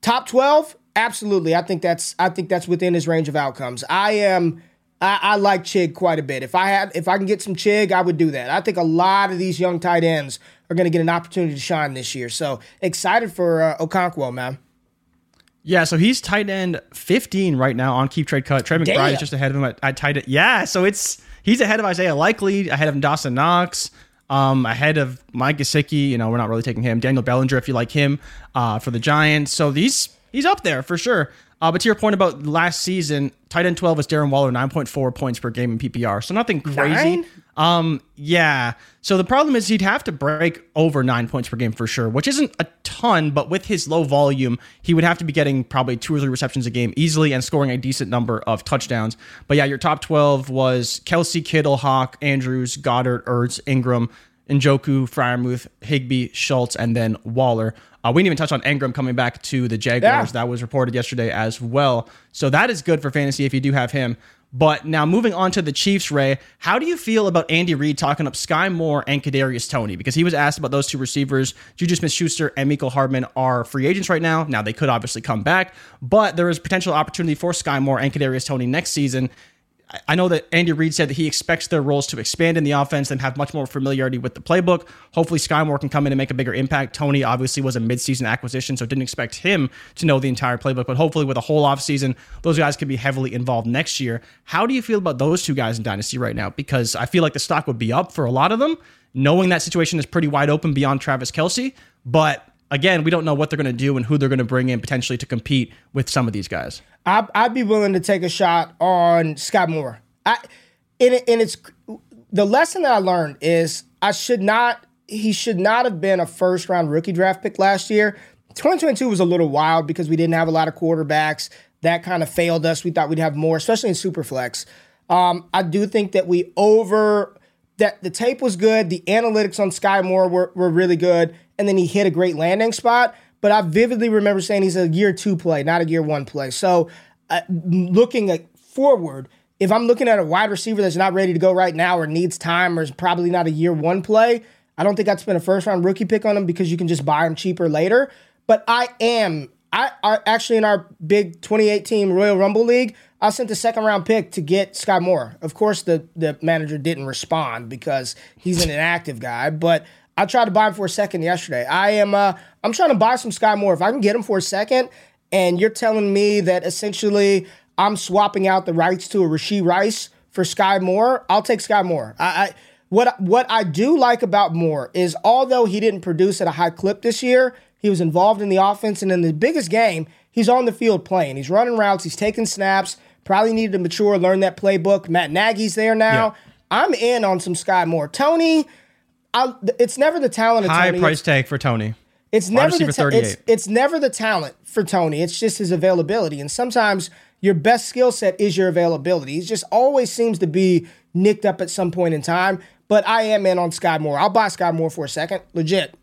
Top twelve, absolutely. I think that's I think that's within his range of outcomes. I am. I, I, like Chig quite a bit. If I had, if I can get some Chig, I would do that. I think a lot of these young tight ends are going to get an opportunity to shine this year. So excited for uh, Okonkwo, man. Yeah, so he's tight end 15 right now on keep trade cut. Trey McBride Damn. is just ahead of him at, at tight end. Yeah, so it's he's ahead of Isaiah Likely, ahead of Dawson Knox, um, ahead of Mike Gesicki. You know, we're not really taking him. Daniel Bellinger, if you like him, uh, for the Giants. So these he's up there for sure. Uh, but to your point about last season, tight end 12 was Darren Waller, 9.4 points per game in PPR. So nothing crazy. Nine? Um, yeah. So the problem is he'd have to break over nine points per game for sure, which isn't a ton, but with his low volume, he would have to be getting probably two or three receptions a game easily and scoring a decent number of touchdowns. But yeah, your top 12 was Kelce, Kittle, Hawk, Andrews, Goedert, Ertz, Engram, Njoku, Freiermuth, Higbee, Schultz, and then Waller. Uh, we didn't even touch on Engram coming back to the Jaguars. Yeah. That was reported yesterday as well. So that is good for fantasy if you do have him. But now moving on to the Chiefs, Ray, how do you feel about Andy Reid talking up Skyy Moore and Kadarius Toney? Because he was asked about those two receivers. Juju Smith-Schuster and Michael Hardman are free agents right now. Now they could obviously come back, but there is potential opportunity for Skyy Moore and Kadarius Toney next season. I know that Andy Reid said that he expects their roles to expand in the offense and have much more familiarity with the playbook. Hopefully, Skyy Moore can come in and make a bigger impact. Toney obviously was a midseason acquisition, so didn't expect him to know the entire playbook. But hopefully, with a whole offseason, those guys can be heavily involved next year. How do you feel about those two guys in Dynasty right now? Because I feel like the stock would be up for a lot of them, knowing that situation is pretty wide open beyond Travis Kelce. But again, we don't know what they're going to do and who they're going to bring in potentially to compete with some of these guys. I'd, I'd be willing to take a shot on Scott Moore. I, and, it, and it's the lesson that I learned is I should not, he should not have been a first round rookie draft pick last year. 2022 was a little wild because we didn't have a lot of quarterbacks. That kind of failed us. We thought we'd have more, especially in Superflex. Um, I do think that we over that the tape was good. The analytics on Skyy Moore were, were really good, and then he hit a great landing spot. But I vividly remember saying he's a year two play, not a year one play. So uh, looking at forward, if I'm looking at a wide receiver that's not ready to go right now or needs time or is probably not a year one play, I don't think I'd spend a first round rookie pick on him because you can just buy him cheaper later. But I am, I, I actually in our big 2018 Royal Rumble League, I sent the second round pick to get Skyy Moore. Of course, the the manager didn't respond because he's an inactive guy, but I tried to buy him for a second yesterday. I am, uh, I'm trying to buy some Skyy Moore. If I can get him for a second, and you're telling me that essentially I'm swapping out the rights to a Rashee Rice for Skyy Moore, I'll take Skyy Moore. I, I what what I do like about Moore is although he didn't produce at a high clip this year, he was involved in the offense and in the biggest game, he's on the field playing. He's running routes, he's taking snaps. Probably needed to mature, learn that playbook. Matt Nagy's there now. Yeah. I'm in on some Skyy Moore. Toney, I, it's never the talent of High Toney. price tag for Toney. It's never the ta- it's, it's never the talent for Toney. It's just his availability. And sometimes your best skill set is your availability. He just always seems to be nicked up at some point in time. But I am in on Skyy Moore. I'll buy Skyy Moore for a second. Legit.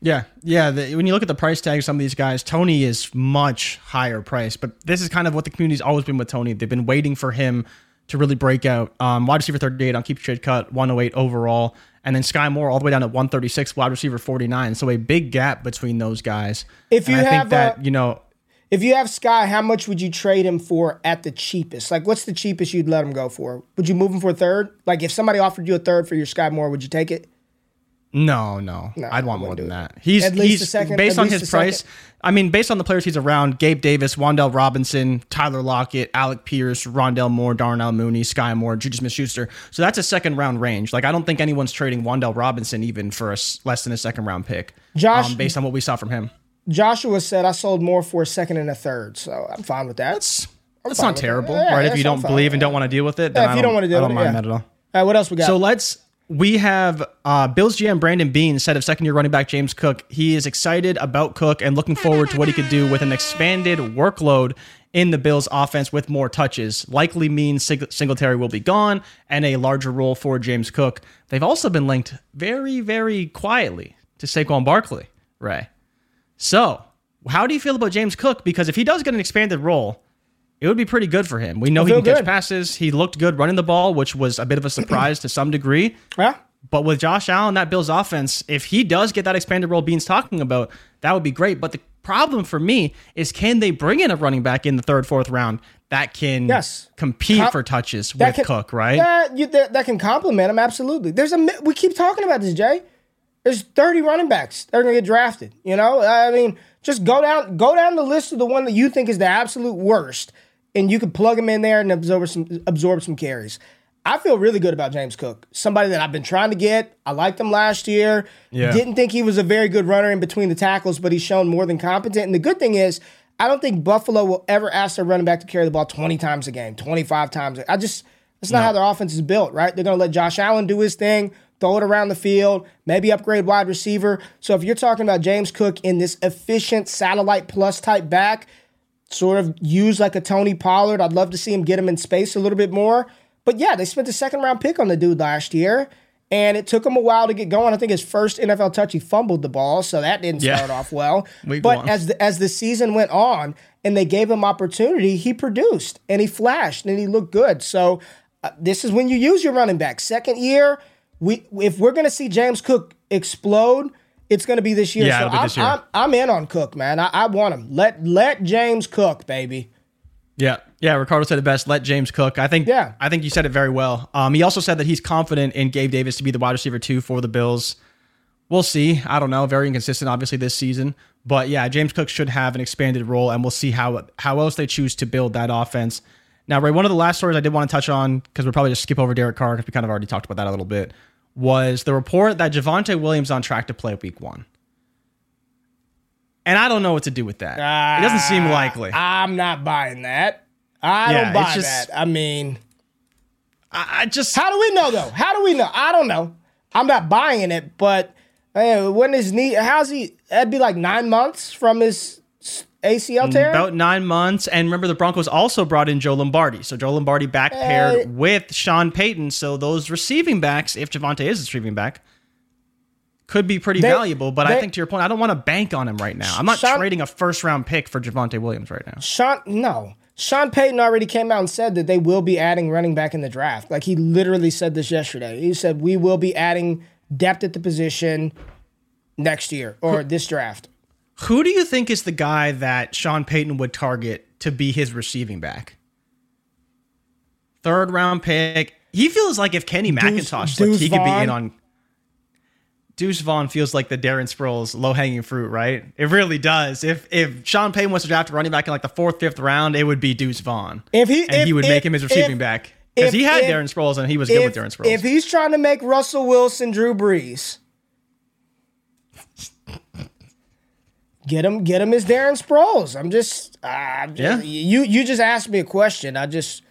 Yeah, yeah. The, when you look at the price tag of some of these guys, Toney is much higher price. But this is kind of what the community's always been with Toney. They've been waiting for him to really break out. Um, wide receiver 38 on keep trade cut, 108 overall. And then Skyy Moore all the way down at 136, wide receiver 49. So a big gap between those guys. If you and I have think that, uh, you know, if you have Skyy, how much would you trade him for at the cheapest? Like, what's the cheapest you'd let him go for? Would you move him for a third? Like, if somebody offered you a third for your Skyy Moore, would you take it? No, no, no I'd want more than that. He's at least he's second, based on his price. Second. I mean, based on the players he's around: Gabe Davis, Wan'Dale Robinson, Tyler Lockett, Alec Pierce, Rondale Moore, Darnell Mooney, Skyy Moore, Juju Smith-Schuster. So that's a second round range. Like I don't think anyone's trading Wan'Dale Robinson even for a less than a second round pick. Josh, um, based on what we saw from him. Joshua said I sold more for a second and a third, so I'm fine with that. That's that's not terrible, yeah, right? if you don't believe and don't want to deal with it, then yeah, if you don't, don't want to deal with it, I don't mind that at all. All right, what else we got? So let's we have uh, Bills GM Brandon Beane said of second year running back James Cook. He is excited about Cook and looking forward to what he could do with an expanded workload in the Bills offense with more touches. Likely means Singletary will be gone and a larger role for James Cook. They've also been linked very, very quietly to Saquon Barkley, Ray. So, how do you feel about James Cook? Because if he does get an expanded role, it would be pretty good for him. We know he can good. catch passes. He looked good running the ball, which was a bit of a surprise to some degree. Yeah. But with Josh Allen, that Bills offense, if he does get that expanded role Beane's talking about, that would be great. But the problem for me is can they bring in a running back in the third, fourth round that can yes. compete Com- for touches with can, Cook, right? That, you, that, that can complement him, absolutely. There's a we keep talking about this, Jay. There's 30 running backs that are gonna get drafted. You know, I mean, just go down go down the list of the one that you think is the absolute worst, and you can plug him in there and absorb some absorb some carries. I feel really good about James Cook. Somebody that I've been trying to get. I liked him last year. Yeah. Didn't think he was a very good runner in between the tackles, but he's shown more than competent. And the good thing is, I don't think Buffalo will ever ask their running back to carry the ball 20 times a game, 25 times. I just, that's not no. how their offense is built, right? They're going to let Josh Allen do his thing, throw it around the field, maybe upgrade wide receiver. So if you're talking about James Cook in this efficient satellite plus type back, sort of used like a Tony Pollard, I'd love to see him get him in space a little bit more. But yeah, they spent a second round pick on the dude last year, and it took him a while to get going. I think his first NFL touch, he fumbled the ball, so that didn't yeah. start off well. but as the, as the season went on, and they gave him opportunity, he produced and he flashed and he looked good. So uh, this is when you use your running back. Second year, we if we're going to see James Cook explode, it's going to be this year. Yeah, so I'm, this year. I'm, I'm, in on Cook, man. I, I want him. Let let James cook, baby. Yeah, yeah. Ricardo said it best. Let James cook. I think. Yeah. I think you said it very well. Um, he also said that he's confident in Gabe Davis to be the wide receiver two for the Bills. We'll see. I don't know. Very inconsistent, obviously, this season. But yeah, James Cook should have an expanded role, and we'll see how how else they choose to build that offense. Now, Ray, one of the last stories I did want to touch on because we'll probably just skip over Derek Carr because we kind of already talked about that a little bit. Was the report that Javonte Williams on track to play Week One? And I don't know what to do with that. Uh, it doesn't seem likely. I'm not buying that. I yeah, don't buy just, that. I mean, I, I, just. How do we know though? How do we know? I don't know. I'm not buying it, but hey, when his knee, how's he? That'd be like nine months from his ACL tear. About nine months. And remember, the Broncos also brought in Joe Lombardi. So Joe Lombardi back paired with Sean Payton. So those receiving backs, if Javonte is a receiving back, could be pretty they, valuable. But they, I think to your point, I don't want to bank on him right now. I'm not Sean, trading a first round pick for Javonte Williams right now. Sean, no. Sean Payton already came out and said that they will be adding running back in the draft. Like he literally said this yesterday. He said we will be adding depth at the position next year or this draft. Who do you think is the guy that Sean Payton would target to be his receiving back? Third round pick. He feels like if Kenny McIntosh, Deuce, like Deuce he could be in on Deuce Vaughn feels like the Darren Sproles low hanging fruit, right? It really does. If if Sean Payton was to draft a running back in like the fourth, fifth round, it would be Deuce Vaughn. If he and if, he would if, make him his receiving if, back because he had Darren Sproles and he was good with Darren Sproles. If he's trying to make Russell Wilson, Drew Brees, get him, get him his Darren Sproles. I'm just, uh, I'm just, yeah. You you just asked me a question. I just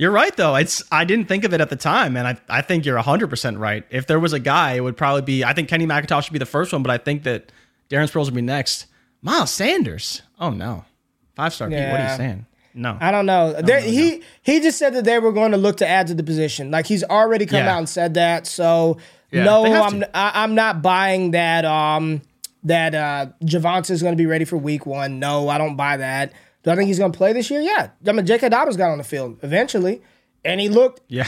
you're right though. It's I didn't think of it at the time, and I, I think you're 100% right. If there was a guy, it would probably be I think Kenny McIntosh should be the first one, but I think that Darren Sproles would be next. Miles Sanders. Oh no. Five star yeah. What are you saying? No. I don't know. No, there, no, he no. he just said that they were going to look to add to the position. Like he's already come yeah. out and said that. So yeah, no, I'm I, am i am not buying that um that uh Javonte is going to be ready for week 1. No, I don't buy that. Do I think he's going to play this year? Yeah. I mean, J.K. Dobbins got on the field eventually, and he looked. Yeah.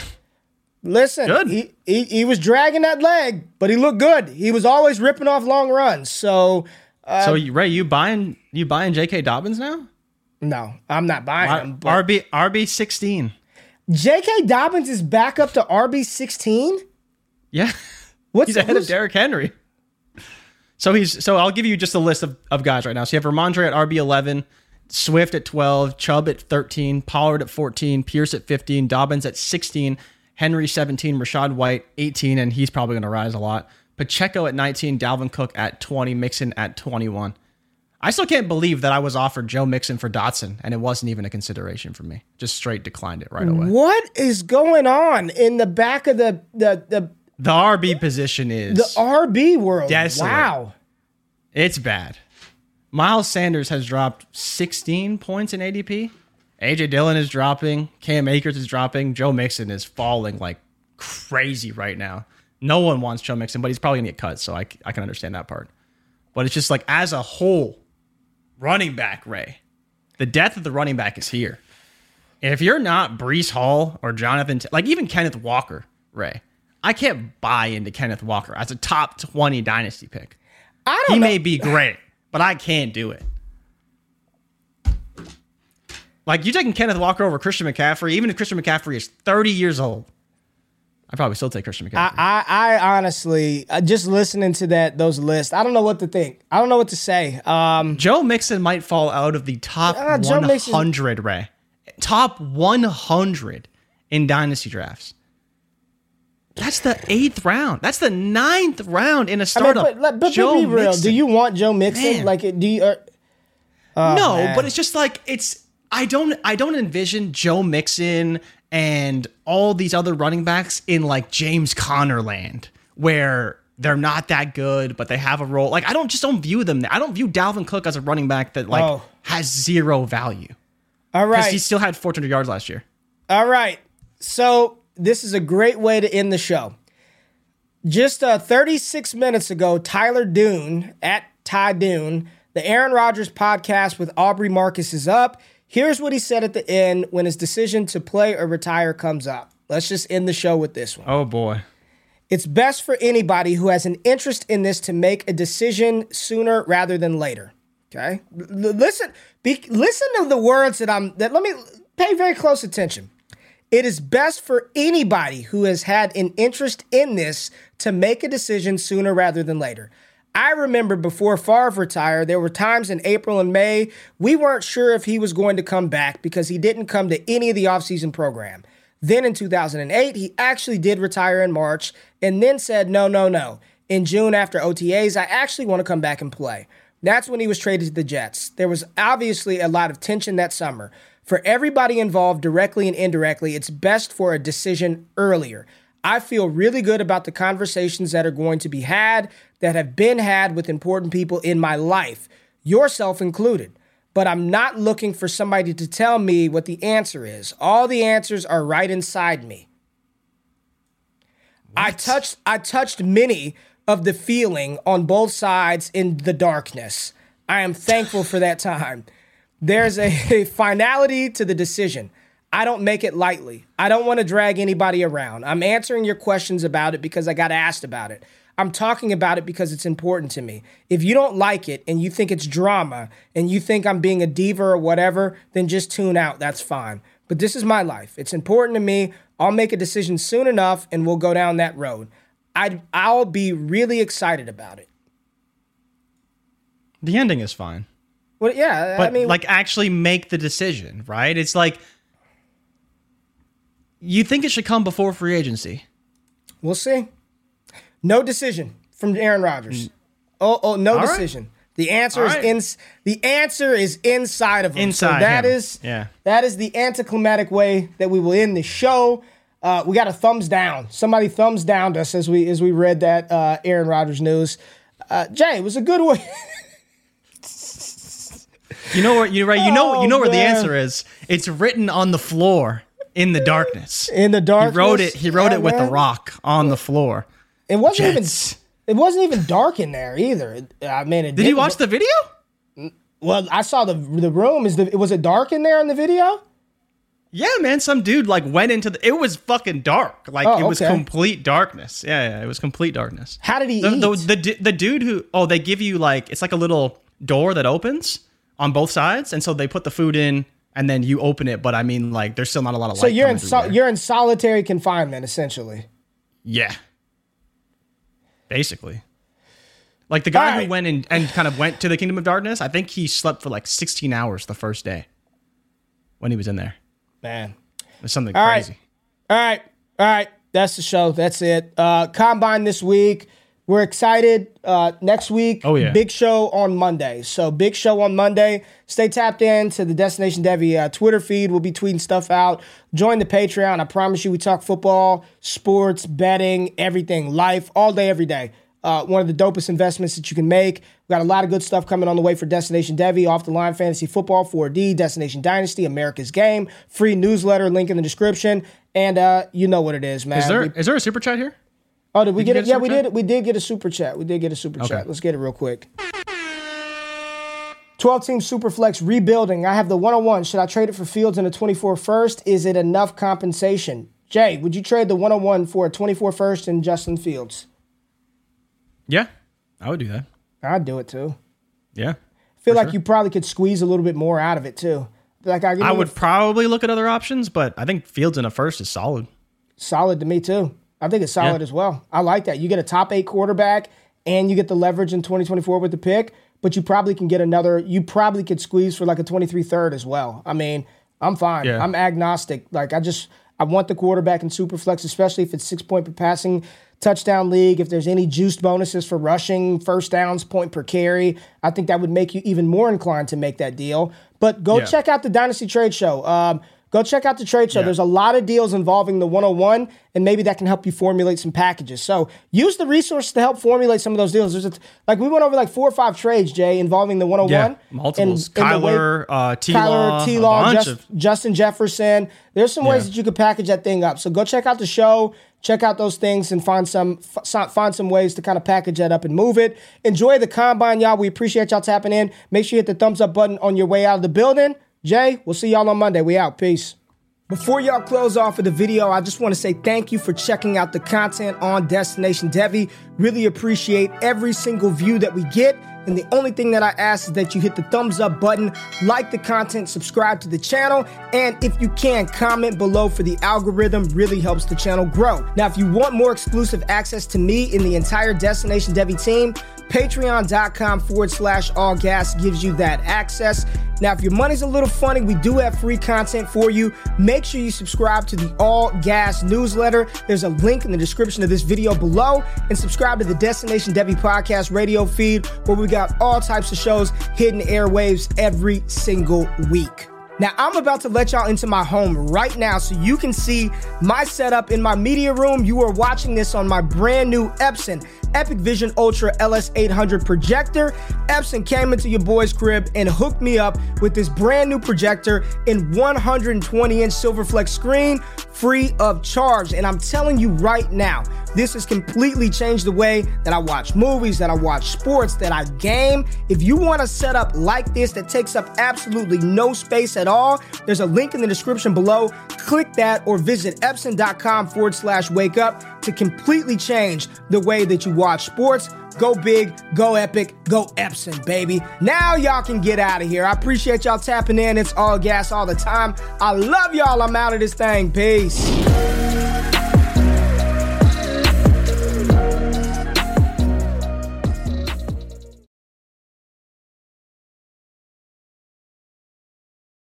Listen, good. He, he he was dragging that leg, but he looked good. He was always ripping off long runs. So, uh, so Ray, you buying you buying J.K. Dobbins now? No, I'm not buying R- him. RB RB sixteen. J.K. Dobbins is back up to RB sixteen. Yeah, What's, he's ahead of Derrick Henry. So he's so I'll give you just a list of, of guys right now. So you have Rhamondre at RB eleven. Swift at 12, Chubb at 13, Pollard at 14, Pierce at 15, Dobbins at 16, Henry 17, Rachaad White 18, and he's probably going to rise a lot. Pacheco at 19, Dalvin Cook at 20, Mixon at 21. I still can't believe that I was offered Joe Mixon for Dotson and it wasn't even a consideration for me. Just straight declined it right away. What is going on in the back of the the the the RB position is the RB world? Desolate. Wow, it's bad. Miles Sanders has dropped 16 points in ADP. AJ Dillon is dropping. Cam Akers is dropping. Joe Mixon is falling like crazy right now. No one wants Joe Mixon, but he's probably gonna get cut, so I, I can understand that part. But it's just like as a whole, running back, Ray. The death of the running back is here. If you're not Breece Hall or Jonathan, like even Kenneth Walker, Ray, I can't buy into Kenneth Walker as a top 20 dynasty pick. I don't he know. may be great, but I can't do it. Like you taking Kenneth Walker over Christian McCaffrey, even if Christian McCaffrey is 30 years old. I probably still take Christian McCaffrey. I, I, I honestly, uh, just listening to that those lists, I don't know what to think. I don't know what to say. Um, Joe Mixon might fall out of the top Uh, Joe 100, Ray. Top 100 in dynasty drafts. That's the eighth round. That's the ninth round in a I mean, startup. but, but, but Joe be real. Mixon. Do you want Joe Mixon? Man. Like, do you? Uh, oh, no, man. but it's just like it's. I don't. I don't envision Joe Mixon and all these other running backs in like James Conner land where they're not that good, but they have a role. Like I don't just don't view them. I don't view Dalvin Cook as a running back that like Oh. has zero value All right, because he still had 400 yards last year. all right. So this is a great way to end the show. Just uh, 36 minutes ago, Tyler Dunne at Ty Dunne, the Aaron Rodgers podcast with Aubrey Marcus is up. Here's what he said at the end when his decision to play or retire comes up. Let's just end the show with this one. Oh boy. It's best for anybody who has an interest in this to make a decision sooner rather than later. Okay, L- listen, be, listen to the words that I'm. That let me pay very close attention. It is best for anybody who has had an interest in this to make a decision sooner rather than later. I remember before Favre retired, there were times in April and May we weren't sure if he was going to come back because he didn't come to any of the offseason program. Then in 2008, he actually did retire in March and then said, no, no, no. In June after OTAs, I actually want to come back and play. That's when he was traded to the Jets. There was obviously a lot of tension that summer. For everybody involved, directly and indirectly, it's best for a decision earlier. I feel really good about the conversations that are going to be had, that have been had with important people in my life, yourself included. But I'm not looking for somebody to tell me what the answer is. All the answers are right inside me. I touched I touched many of the feeling on both sides in the darkness. I am thankful for that time. There's a, finality to the decision. I don't make it lightly. I don't want to drag anybody around. I'm answering your questions about it because I got asked about it. I'm talking about it because it's important to me. If you don't like it and you think it's drama and you think I'm being a diva or whatever, then just tune out. That's fine. But this is my life. It's important to me. I'll make a decision soon enough and we'll go down that road. I'd, I'll be really excited about it. The ending is fine. Well, yeah, But I mean, like actually make the decision, right? It's like you think it should come before free agency. we'll see. No decision from Aaron Rodgers. Oh, oh, no Mm. All right. decision. The answer All is right. in. The answer is inside of him. Inside So that him. is Yeah. That is the anticlimactic way that we will end the show. Uh, we got a thumbs down. Somebody thumbs downed us as we as we read that uh, Aaron Rodgers news. Uh, Jay, it was a good one. You know where you right. You know you know Oh, where the oh, man. answer is. It's written on the floor in the darkness. In the darkness. He wrote it. He wrote Yeah, it with man. the rock on the floor. It wasn't Jets. even. It wasn't even dark in there either. It- I mean, it Did you watch the video? Well, I saw the the room. Is the was it dark in there in the video? Yeah, man. Some dude like went into the. It was fucking dark. Like Oh, it was okay. complete darkness. Yeah, yeah. It was complete darkness. How did he the, eat? the, the, the dude who oh they give you like it's like a little door that opens on both sides and so they put the food in and then you open it but i mean like there's still not a lot of so you're in so, you're in solitary confinement essentially. yeah basically like the guy Alright. who went in and kind of went to the kingdom of darkness i think he slept for like 16 hours the first day when he was in there Man. it was something All right. crazy All right. All right. That's the show. That's it. Uh, Combine this week. We're excited. Uh, next week, oh, yeah. big show on Monday. So, big show on Monday. Stay tapped in to the Destination Devy uh, Twitter feed. We'll be tweeting stuff out. Join the Patreon. I promise you, we talk football, sports, betting, everything, life, all day, every day. Uh, one of the dopest investments that you can make. We got a lot of good stuff coming on the way for Destination Devy, off the line fantasy football, 4D, Destination Dynasty, America's Game, free newsletter, link in the description. And uh, you know what it is, man. Is there, we, is there a super chat here? Oh, did we did get it? Yeah, we chat? did. We did get a super chat. We did get a super okay. chat. Let's get it real quick. 12 team Superflex rebuilding. I have the 101. Should I trade it for Fields and a 24 first? Is it enough compensation? Jay, would you trade the 101 for a 24 first and Justin Fields? Yeah, I would do that. I'd do it too. Yeah. I feel like sure. you probably could squeeze a little bit more out of it too. Like I, I would probably look at other options, but I think Fields in a first is solid. Solid to me too. I think it's solid yeah. as well. I like that. You get a top eight quarterback and you get the leverage in 2024 with the pick, but you probably can get another, you probably could squeeze for like a 23 third as well. I mean, I'm fine. Yeah. I'm agnostic. Like I just, I want the quarterback in super flex, especially if it's six point per passing touchdown league. If there's any juiced bonuses for rushing, first downs, point per carry, I think that would make you even more inclined to make that deal. But go yeah. check out the Dynasty Trade Show. Um, Go check out the trade show. Yeah. There's a lot of deals involving the 101, and maybe that can help you formulate some packages. So use the resources to help formulate some of those deals. There's a, like we went over like four or five trades, Jay, involving the 101. Yeah, multiples. And, Kyler, uh, T-Law, T-Law Just, of- Justin Jefferson. There's some ways yeah. that you could package that thing up. So go check out the show check out those things and find some f- find some ways to kind of package that up and move it. Enjoy the combine, y'all. We appreciate y'all tapping in. Make sure you hit the thumbs up button on your way out of the building. Jay, we'll see y'all on Monday. We out. Peace. Before y'all close off of the video, I just want to say thank you for checking out the content on Destination Devy. Really appreciate every single view that we get. And the only thing that I ask is that you hit the thumbs up button, like the content, subscribe to the channel, and if you can, comment below for the algorithm really helps the channel grow. Now, if you want more exclusive access to me and the entire Destination Devy team, Patreon.com forward slash all gas gives you that access. Now, if your money's a little funny, we do have free content for you. Make sure you subscribe to the All Gas newsletter. There's a link in the description of this video below. And subscribe to the Destination Devy podcast radio feed, where we got all types of shows hitting airwaves every single week. Now, I'm about to let y'all into my home right now so you can see my setup in my media room. You are watching this on my brand new Epson EpiqVision Ultra LS800 projector. Epson came into your boy's crib and hooked me up with this brand new projector in 120 inch Silverflex screen free of charge. And I'm telling you right now, this has completely changed the way that I watch movies, that I watch sports, that I game. If you want a setup like this that takes up absolutely no space at all, there's a link in the description below. Click that or visit epson.com forward slash wake up to completely change the way that you watch sports. Go big, go epic, go Epson, baby. Now y'all can get out of here. I appreciate y'all tapping in. It's all gas all the time. I love y'all. I'm out of this thing. Peace.